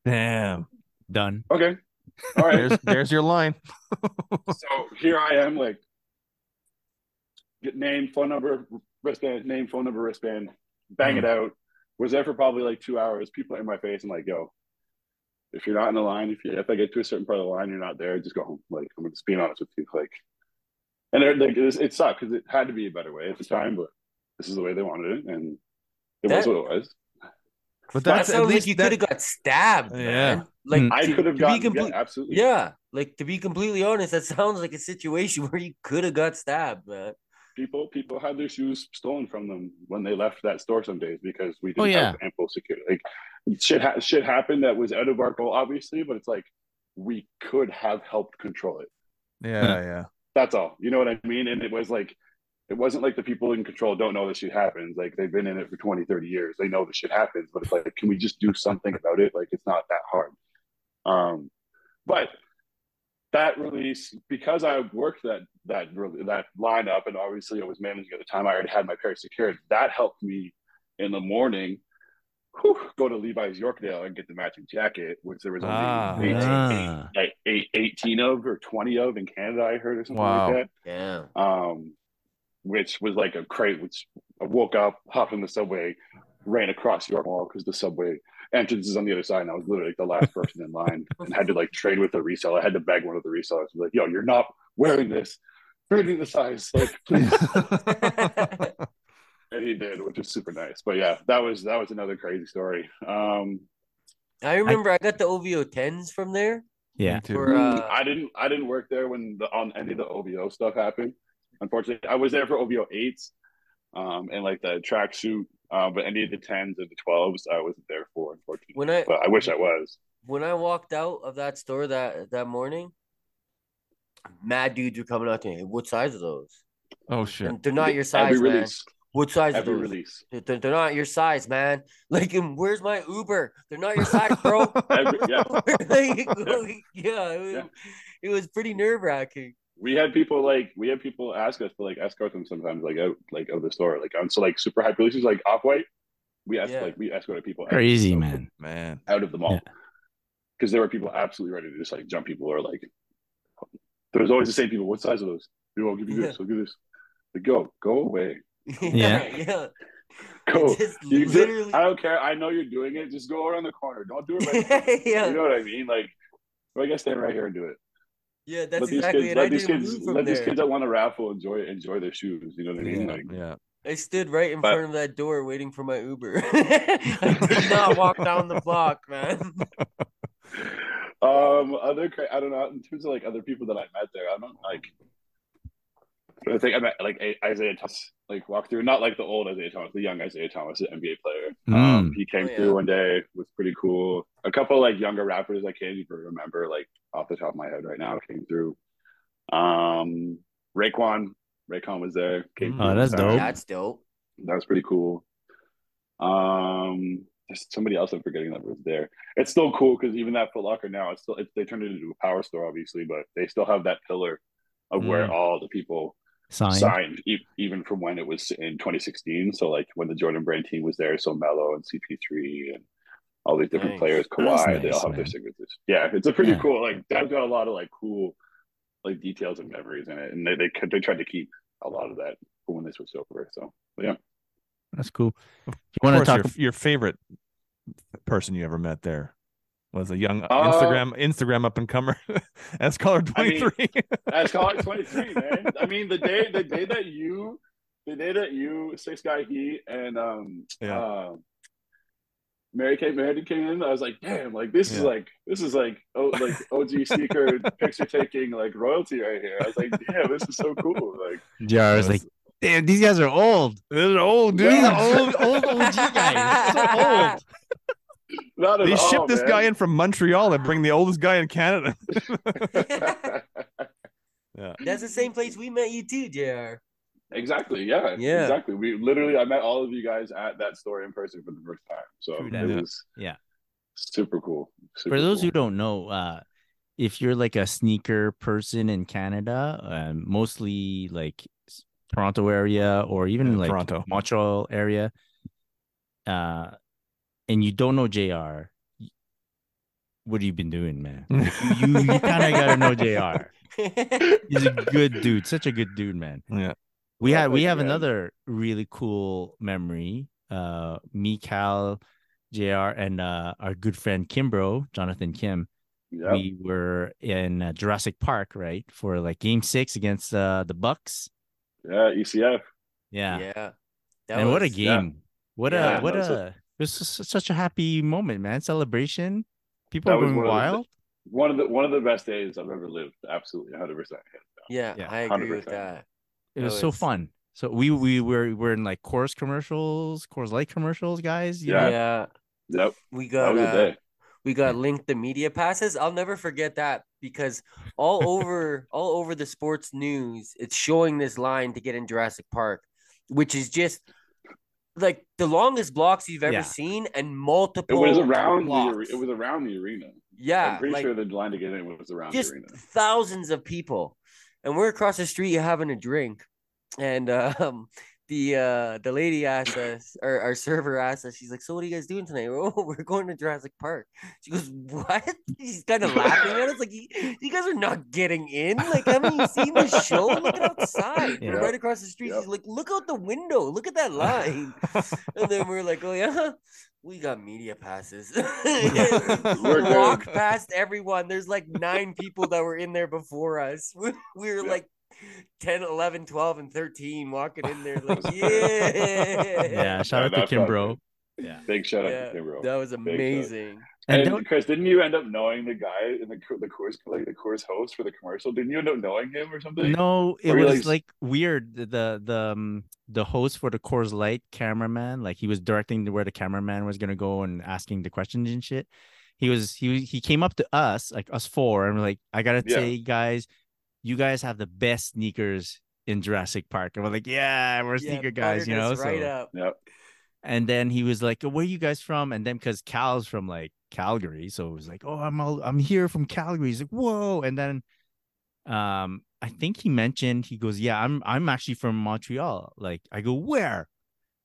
Damn. Done. okay, all right. There's there's your line. so here I am, like, get name, phone number, wristband, name, phone number, wristband, bang it mm. out. Was there for probably like two hours. People in my face. I'm like, yo, if you're not in the line, if you if I get to a certain part of the line, you're not there, just go home. Like, I'm just being honest with you. Like, and they're, like, it, was- it sucked because it had to be a better way at the time, but this is the way they wanted it, and it was what it was. But That that's at sounds like least you that- could have got stabbed, Yeah. man. Like Mm. I could have to be gotten, complete- yeah, absolutely. Yeah, like to be completely honest, that sounds like a situation where you could have got stabbed, man. people people had their shoes stolen from them when they left that store some days because we didn't Oh, yeah. have ample security. Like shit, ha- shit happened that was out of our control, obviously, but it's like we could have helped control it. Yeah, yeah. That's all. You know what I mean? And it was like, it wasn't like the people in control don't know this shit happens. Like they've been in it for 20, 30 years. They know this shit happens, but it's like, can we just do something about it? Like it's not that hard. Um, but that release, because I worked that that that lineup, and obviously I was managing at the time, I already had my pair secured. That helped me in the morning whew, go to Levi's Yorkdale and get the matching jacket, which there was only Ah. 18, Ah. like eight, 18 of or 20 of in Canada, I heard or something Wow. like Yeah. that. Um, which was like a crate, which I woke up, hopped in the subway, ran across York Mall because the subway entrance is on the other side, and I was literally like the last person in line and had to like trade with the reseller. I had to beg one of the resellers, like, yo, you're not wearing this. Trade me the size, like, please. and he did, which is super nice. But yeah, that was that was another crazy story. Um, I remember I, got the OVO tens from there. Yeah. Too. For uh, I didn't I didn't work there when the on any of the OVO stuff happened. Unfortunately, I was there for OVO eights, um, and like the tracksuit, uh, but any of the tens or the twelves, I wasn't there for. Unfortunately, when I but I wish I was. when I walked out of that store that that morning, mad dudes were coming out to me. What size are those? oh shit. And they're not your size, every man. release, What size are every release, They're, they're not your size, man. Like, um, where's my Uber? They're not your size, bro. every, yeah. Like, yeah, it was, Yeah. it was pretty nerve wracking. We had people like we had people ask us to like escort them sometimes like out like out of the store like on so like super high releases like off white. We asked Yeah. like we escorted people out- Crazy out- man. Man. out of the mall Yeah. because there were people absolutely ready to just like jump people or like there was always the same people. What size are those? Yo, I'll give you this. I'll give this. Like, go, go away. Yeah. yeah. Go. Just You just- I don't care. I know you're doing it. Just go around the corner. Don't do it right. yeah, You know what I mean? Like, well, I guess stand right here and do it. yeah, that's let these exactly kids, it. I let these didn't kids, move from let there. these kids that want to raffle enjoy enjoy their shoes. You know what I mean? Yeah. Like, yeah. I stood right in But- front of that door waiting for my Uber. I did not walk down the block, man. um, other I don't know. In terms of like other people that I met there, I don't like. I think I met like Isaiah Thomas, like walk through, not like the old Isaiah Thomas, the young Isaiah Thomas, the NBA player. Um, Mm. he came Oh, yeah. through one day, was pretty cool. A couple like younger rappers I can't even remember, like off the top of my head right now, came through. Um, Raekwon, Raekwon was there. Came Mm. Oh, that's dope. That's dope. That was pretty cool. Um, there's somebody else I'm forgetting that was there. It's still cool because even that Foot Locker now, it's still it's, they turned it into a power store, obviously, but they still have that pillar of where Mm. all the people Signed. signed, e- even from when it was in 2016. So like when the Jordan Brand team was there, so Melo and CP3 and all these different Nice. players, That's Kawhi, they all nice, have their signatures. Yeah, it's a pretty Yeah. cool. Like that's got a lot of like cool, like details and memories in it, and they they they tried to keep a lot of that for when they switched over. So yeah. That's cool. Of You want to talk? your, your favorite person you ever met there? Was a young Uh, Instagram Instagram up and comer. S color I mean, three. That's call 23, man. I mean, the day the day that you the day that you six guy heat and um Yeah. uh, Mary Kate Meredith came in, I was like, damn, like this is like this is like oh like OG sneaker picture taking like royalty right here. I was like, damn, this is so cool. Like JR is like, damn, these guys are old. They're old, dude. These are old, old OG guys. They're so old. Not at They all, shipped this man. guy in from Montreal and bring the oldest guy in Canada. yeah. That's the same place we met you too, Jr. exactly, yeah. Yeah. Exactly. We literally I met all of you guys at that store in person for the first time. So True it that. was Yeah. super cool. Super For those who don't know, uh, if you're like a sneaker person in Canada, um, mostly like Toronto area or even Yeah, like Toronto. Montreal area, uh, and you don't know JR, what have you been doing, man? you you, you kind of gotta know JR. He's a good dude, such a good dude, man. yeah. We Yeah, had we have man. another really cool memory. Uh, me, Cal, Jr. and uh, our good friend Kimbro, Jonathan Kim. Yeah. We were in uh, Jurassic Park, right, for like Game Six against uh, the Bucks. Yeah, ECF. Yeah, yeah. That and what a was- yeah. game! What Yeah, a what a, a- it was such a happy moment, man. Celebration. People That are was going one of the- wild. One of the one of the best days I've ever lived. Absolutely, hundred percent. Yeah, Yeah, I agree with 100%. that. It that was so fun. So we we were we're in like Coors commercials, Coors Light commercials, guys. you Yeah. know? Yeah. Yep, We got uh, we got linked the media passes. I'll never forget that because all over all over the sports news, it's showing this line to get in Jurassic Park, which is just like the longest blocks you've ever Yeah. seen and multiple. It multiple was around the blocks. are- it was around the arena. yeah, I'm pretty like sure the line to get in was around just the arena. thousands of people. And we're across the street you having a drink. And um the uh the lady asked us or our server asked us, she's like, So what are you guys doing tonight? Oh, we're going to Jurassic Park. She goes, What? She's kind of laughing at us, like you, you guys are not getting in. Like, haven't you seen the show? Look outside. We're Yeah. right across the street. Yep. She's like, Look out the window, look at that line. and then we're like, Oh yeah. We got media passes. We're good. Walk past everyone. There's like nine people that were in there before us. We, we were Yeah. like 10, 11, 12, and 13 walking in there like, yeah. Yeah, shout Yeah, out to that's Kim, bro. Yeah, Big shout out Yeah, to Kimbro. that was amazing. and And, Chris, didn't you end up knowing the guy in the the Coors like the Coors host for the commercial? Didn't you end up knowing him or something? No, it Or was like, like weird. The the the, um, the host for the Coors Light cameraman, like he was directing to where the cameraman was gonna go and asking the questions and shit. He was he he came up to us, like us four, and we're like, I gotta Yeah. say, guys, you guys have the best sneakers in Jurassic Park. And we're like, yeah, we're Yeah, sneaker guys, you know. right so- up. Yep. and then he was like, "Where are you guys from?" And then because Cal's from like Calgary, so it was like, "Oh, I'm all, I'm here from Calgary." He's like, "Whoa!" And then, um, I think he mentioned he goes, "Yeah, I'm I'm actually from Montreal." Like, I go, "Where?"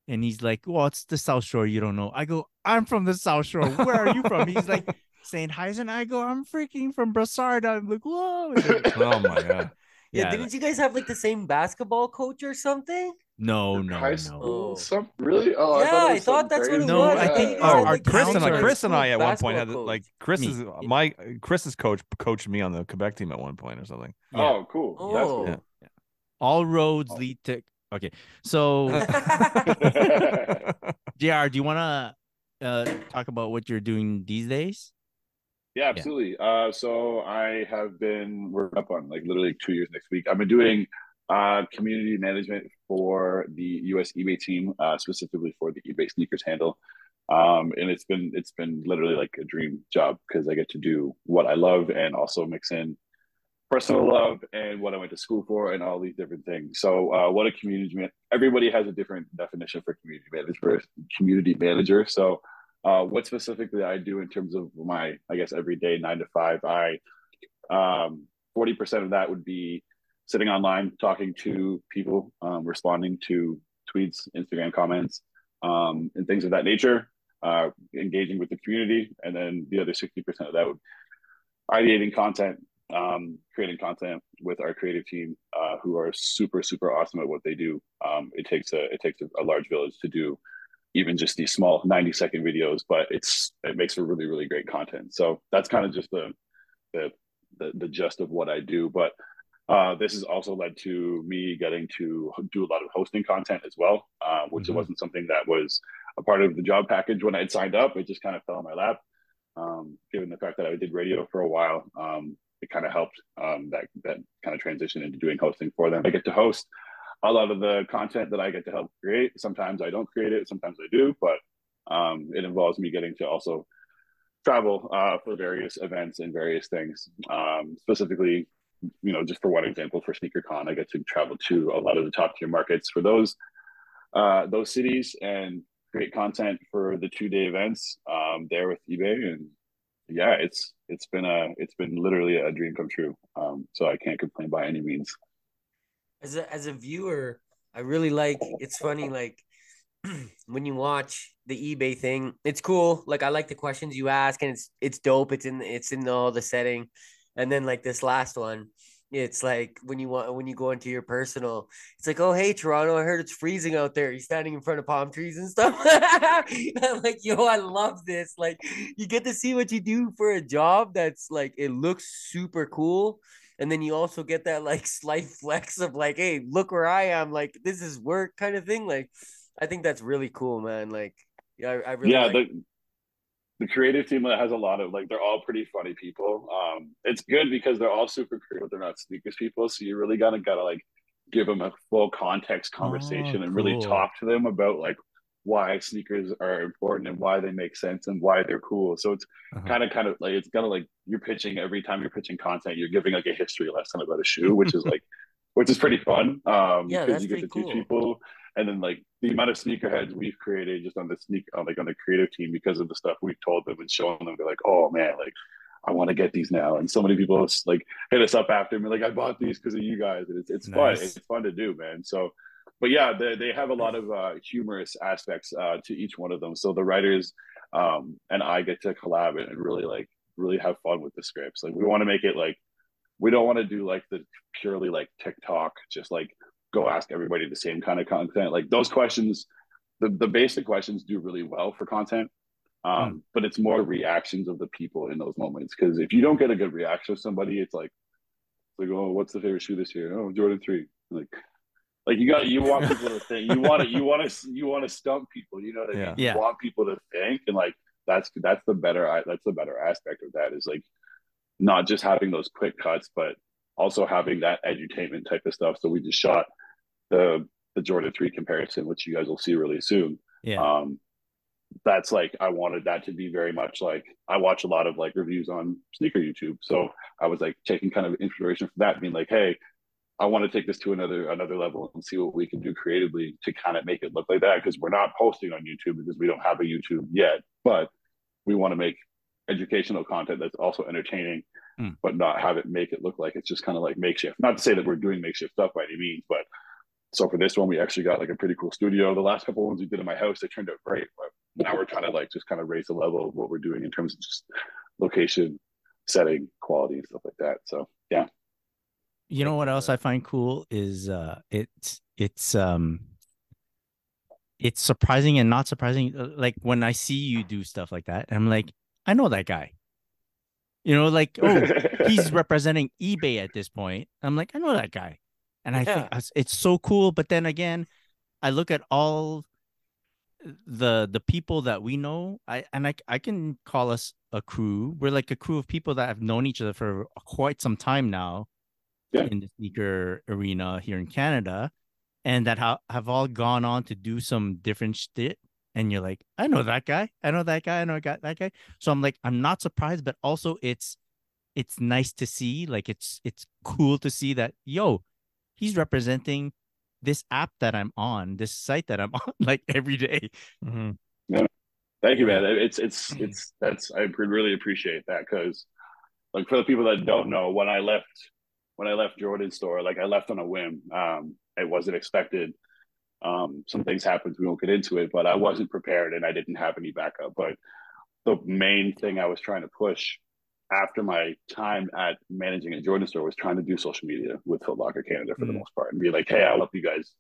And he's like, "Well, it's the South Shore. You don't know." I go, "I'm from the South Shore. Where are you from?" He's like, "Saint Heisen." I go, "I'm freaking from Brossard." I'm like, "Whoa!" Like, oh my god. Yeah, Yeah, didn't you guys have like the same basketball coach or something? no, no, High no. school? Oh. Some really? Oh, Yeah, I thought, I thought something that's what it. No, was. I think you our- our Chris and I, Chris and I at one point basketball had coach. like Chris Me. is my Chris's coach coached me on the Quebec team at one point or something. Yeah. Oh, cool. That's Oh. cool. All roads Oh. lead to. Okay, so. JR, do you want to uh, talk about what you're doing these days? Yeah, absolutely. Uh, so I have been working up on like literally two years next week. I've been doing uh, community management for the US eBay team, uh, specifically for the eBay sneakers handle. Um, and it's been it's been literally like a dream job because I get to do what I love and also mix in personal love and what I went to school for and all these different things. So uh, what a community man- everybody has a different definition for community manager community manager. So uh, what specifically I do in terms of my, I guess, everyday nine to five, I, um, 40% of that would be sitting online, talking to people, um, responding to tweets, Instagram comments, um, and things of that nature, uh, engaging with the community. And then the other 60% of that would ideating content, um, creating content with our creative team, uh, who are super, super awesome at what they do. Um, it takes a, it takes a, a large village to do even just these small 90 second videos, but it's it makes for really, really great content. So that's kind of just the the the, the gist of what I do. But uh, this has also led to me getting to do a lot of hosting content as well, uh, which Mhm. wasn't something that was a part of the job package when I had signed up. It just kind of fell in my lap. Um, given the fact that I did radio for a while, um, it kind of helped um, that that kind of transition into doing hosting for them. I get to host a lot of the content that I get to help create. Sometimes I don't create it, sometimes I do, but um, it involves me getting to also travel uh, for various events and various things. Um, specifically, you know, just for one example, for SneakerCon, I get to travel to a lot of the top tier markets for those uh, those cities and create content for the two day events um, there with eBay. And yeah, it's it's been a it's been literally a dream come true. Um, so I can't complain by any means. As a as a viewer, I really like. It's funny, like when you watch the eBay thing. It's cool. Like I like the questions you ask, and it's it's dope. It's in it's in all the setting, and then like this last one. It's like when you want when you go into your personal, it's like, oh hey Toronto, I heard it's freezing out there. You're standing in front of palm trees and stuff. I'm like, yo, I love this. Like you get to see what you do for a job that's like it looks super cool and then you also get that like slight flex of like hey look where i am like this is work kind of thing like i think that's really cool man like yeah i, I really yeah, like, the the creative team has a lot of like they're all pretty funny people. Um, it's good because they're all super creative. They're not sneakers people, so you really gotta gotta like give them a full context conversation and really talk to them about like why sneakers are important and why they make sense and why they're cool. So it's Uh-huh. kind of kind of like it's kind of like you're pitching every time you're pitching content, you're giving like a history lesson about a shoe, which is like which is pretty fun. Um Yeah, because that's you get to pretty teach people and then like the amount of sneakerheads we've created just on the sneak on like on the creative team because of the stuff we've told them and shown them, they're like, oh man, like I want to get these now. And so many people like hit us up after and be like, I bought these because of you guys. And it's it's fun. It's fun to do, man. So but yeah, they, they have a lot of uh, humorous aspects uh, to each one of them. So the writers um, and I get to collab and really like really have fun with the scripts. Like we want to make it like we don't want to do like the purely like TikTok, just like go ask everybody the same kind of content. Like those questions, the, the basic questions do really well for content. Um, but it's more reactions of the people in those moments. Cause if you don't get a good reaction of somebody, it's like, it's like, oh, what's the favorite shoe this year? Oh, Jordan three. Like, like you got, you want people to think, you want to, you want to, you want to stump people. You know what I mean? Yeah. You Yeah. want people to think, and like that's that's the better, that's the better aspect of that is like not just having those quick cuts, but also having that edutainment type of stuff. So we just shot the the Jordan three comparison, which you guys will see really soon. Yeah. Um, that's like I wanted that to be very much like I watch a lot of like reviews on sneaker YouTube, so I was like taking kind of inspiration from that, being like, hey, I want to take this to another another level and see what we can do creatively to kind of make it look like that because we're not posting on YouTube because we don't have a YouTube yet, but we want to make educational content that's also entertaining, Hmm. but not have it make it look like it's just kind of like makeshift. Not to say that we're doing makeshift stuff by any means, but so for this one, we actually got like a pretty cool studio. The last couple ones we did in my house, they turned out great, but now we're trying to like just kind of raise the level of what we're doing in terms of just location, setting, quality, and stuff like that. So yeah, You know what else I find cool is uh it's it's um it's surprising and not surprising uh, like when I see you do stuff like that I'm like I know that guy. You know like oh he's representing eBay at this point. I'm like I know that guy. And I think Yeah. it's- it's so cool but then again I look at all the the people that we know I and I I can call us a crew. We're like a crew of people that have known each other for quite some time now Yeah. in the sneaker arena here in Canada, and that ha- have all gone on to do some different shit. And you're like, I know that guy. I know that guy. I know that that guy. So I'm like, I'm not surprised, but also it's it's nice to see. Like it's it's cool to see that yo, he's representing this app that I'm on, this site that I'm on, like every day. Mhm. Thank you, man. It's it's it's that's I pre- really appreciate that because like for the people that don't know, when I left when I left Jordan store, like I left on a whim. Um, it wasn't expected. Um, some things happened. We won't get into it, but I wasn't prepared and I didn't have any backup. But the main thing I was trying to push after my time at managing a Jordan store was trying to do social media with Foot Locker Canada for the Mm. most part and be like, hey, I'll help you guys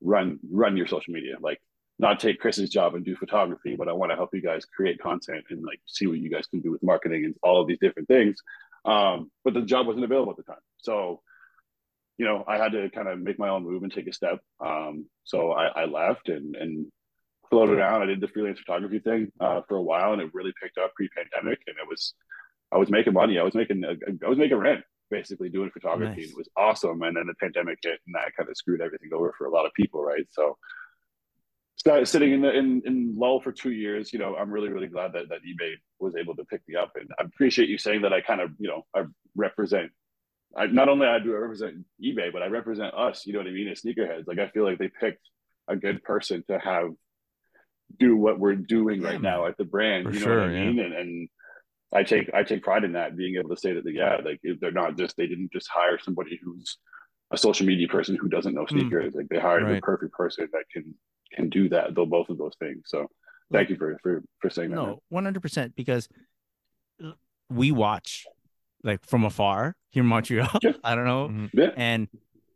run run your social media. Like not take Chris's job and do photography, but I want to help you guys create content and like see what you guys can do with marketing and all of these different things. Um, but the job wasn't available at the time. So, you know, I had to kind of make my own move and take a step. Um, so I, I left and, and floated around. I did the freelance photography thing uh, for a while and it really picked up pre-pandemic and it was, I was making money. I was making, I was making rent basically doing photography. Nice. It was awesome. And then the pandemic hit and that kind of screwed everything over for a lot of people. Right. So, sitting in the in, in lull for two years you know i'm really really glad that, that ebay was able to pick me up. And i appreciate you saying that i kind of you know i represent i not only i do i represent ebay but i represent us you know what i mean as sneakerheads. Like i feel like they picked a good person to have do what we're doing right now at the brand For you know sure, what i yeah. mean? And, and i take i take pride in that being able to say that yeah like if they're not just they didn't just hire somebody who's a social media person who doesn't know Hmm. sneakers. Like they hired the perfect person that can can do that though both of those things so thank you for for for saying that. No, one hundred percent because we watch like from afar here in Montreal. Yeah. I don't know, Mhm. yeah and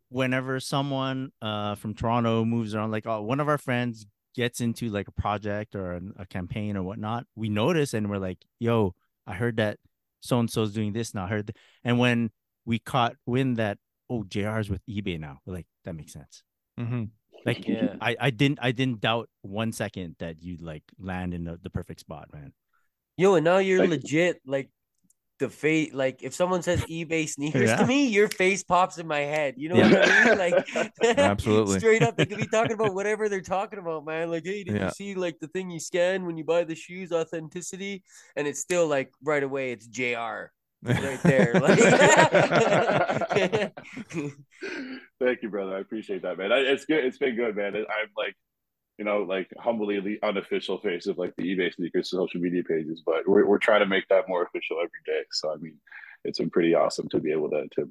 whenever someone uh from Toronto moves around, like uh, one of our friends gets into like a project or an, a campaign or whatnot, we notice and we're like, "Yo, I heard that so and so's doing this now." I heard, th-. and when we caught wind that oh, JR's with eBay now, we're like, "That makes sense." Mhm. Like, Yeah. I I didn't I didn't doubt one second that you'd like land in the, the perfect spot, man. Yo, and now you're Thank you. legit like the face. Like if someone says eBay sneakers Yeah. to me, your face pops in my head. You know Yeah. what I mean? Like Absolutely. straight up, they could be talking about whatever they're talking about, man. Like, hey, did Yeah. you see like the thing you scan when you buy the shoes, authenticity? And it's still like right away, it's JR. right there. Like, thank you brother. I appreciate that man. I, it's good it's been good man. I'm like you know like humbly the unofficial face of like the ebay sneakers social media pages but we're, we're trying to make that more official every day. So i mean it's been pretty awesome to be able to to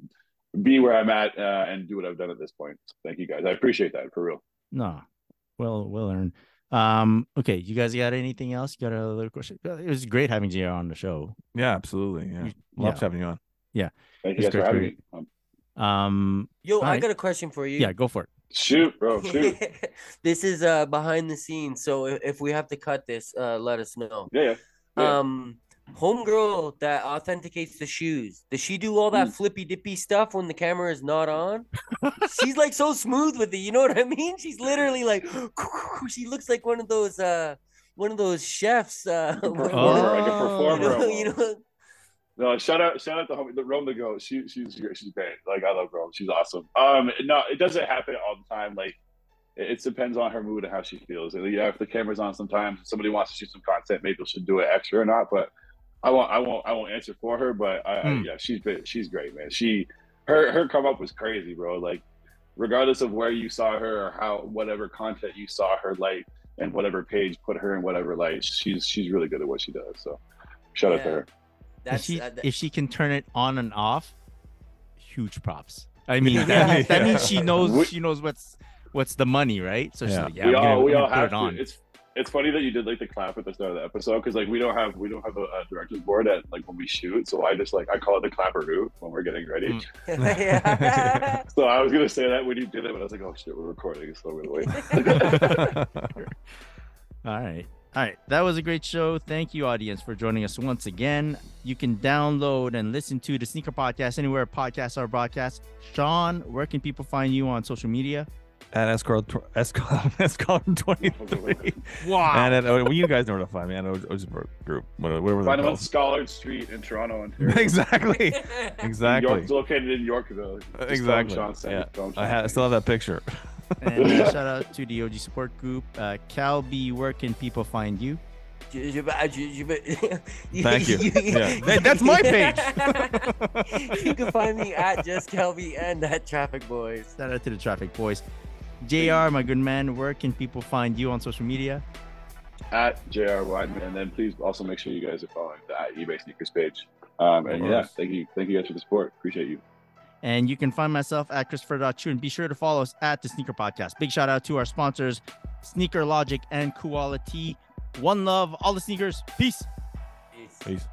be where i'm at uh, and do what i've done at this point. So thank you guys. I appreciate that for real. No, well, well earned. Um, okay, you guys got anything else? You got another question? Uh, It was great having JR on the show. Yeah, absolutely. Yeah. You- Loves yeah. having you on. Yeah. Thank you It's guys for having me um, Um, Yo, I Alright. got a question for you. yeah, go for it. shoot bro shoot this is uh behind the scenes, so if, if we have to cut this, uh, let us know. yeah yeah Yeah. Um, homegirl that authenticates the shoes. Does she do all that Mm. flippy dippy stuff when the camera is not on? She's like so smooth with it. You know what I mean? She's literally like, she looks like one of those uh, one of those chefs. Uh, a where- performer, like a Oh. performer you know, you almost. know, No, shout out, shout out to homie, the Rome the Goat. She, she's great. She's great. Like I love Rome. She's awesome. Um, no, it doesn't happen all the time. Like it, it depends on her mood and how she feels. And, yeah, if the camera's on, sometimes if somebody wants to shoot some content, maybe she'll do it extra or not. But I won't, I won't, I won't answer for her. But I, I, Hmm. yeah, she's been, she's great, man. She, her, her come up was crazy, bro. Like regardless of where you saw her or how whatever content you saw her like and whatever page put her in whatever light, she's she's really good at what she does. So shout out to Yeah. her. If that's she uh, th- if she can turn it on and off, huge props. I mean, that, Yeah. means, that means she We- knows she knows what's what's the money, right? So she's Yeah. like, yeah, we I'm gonna, all we I'm all gonna put have it on. It's it's funny that you did like the clap at the start of the episode because like we don't have we don't have a, a director's board at like when we shoot. So I just like I call it the clapperoo when we're getting ready. Mm. yeah. So I was gonna say that when you did it, but I was like, oh shit, we're recording, so I'm gonna wait. All right. All right. That was a great show. Thank you, audience, for joining us once again. You can download and listen to the Sneaker Podcast anywhere podcasts are broadcast. Sean, where can people find you on social media? At Escar Escar twenty three. Wow. And at, oh, well, you guys know where to find me. I know Ozenberg Group, whatever whatever they're Find them on called. Scollard Street in Toronto, Ontario. exactly, exactly, York, it's located in Yorkville. Just exactly. Sean sent Yeah, it. Tell them I, Sean ha- I still have that picture. and uh, shout out to the OG support group. Uh, Calby, where can people find you? Thank you. Yeah. That- that's my page. you can find me at Just Kalby and at Traphik Boyz. Shout out to the Traphik Boyz. JR, my good man, where can people find you on social media? at JR Wideman, and then please also make sure you guys are following the eBay sneakers page. Um, and yeah, thank you, thank you guys for the support. Appreciate you. And you can find myself at Christopher.chiu and be sure to follow us at the Sneaker Podcast. Big shout out to our sponsors, Sneaker Logic and Kuwallatee. One love, all the sneakers. Peace. Peace. Peace.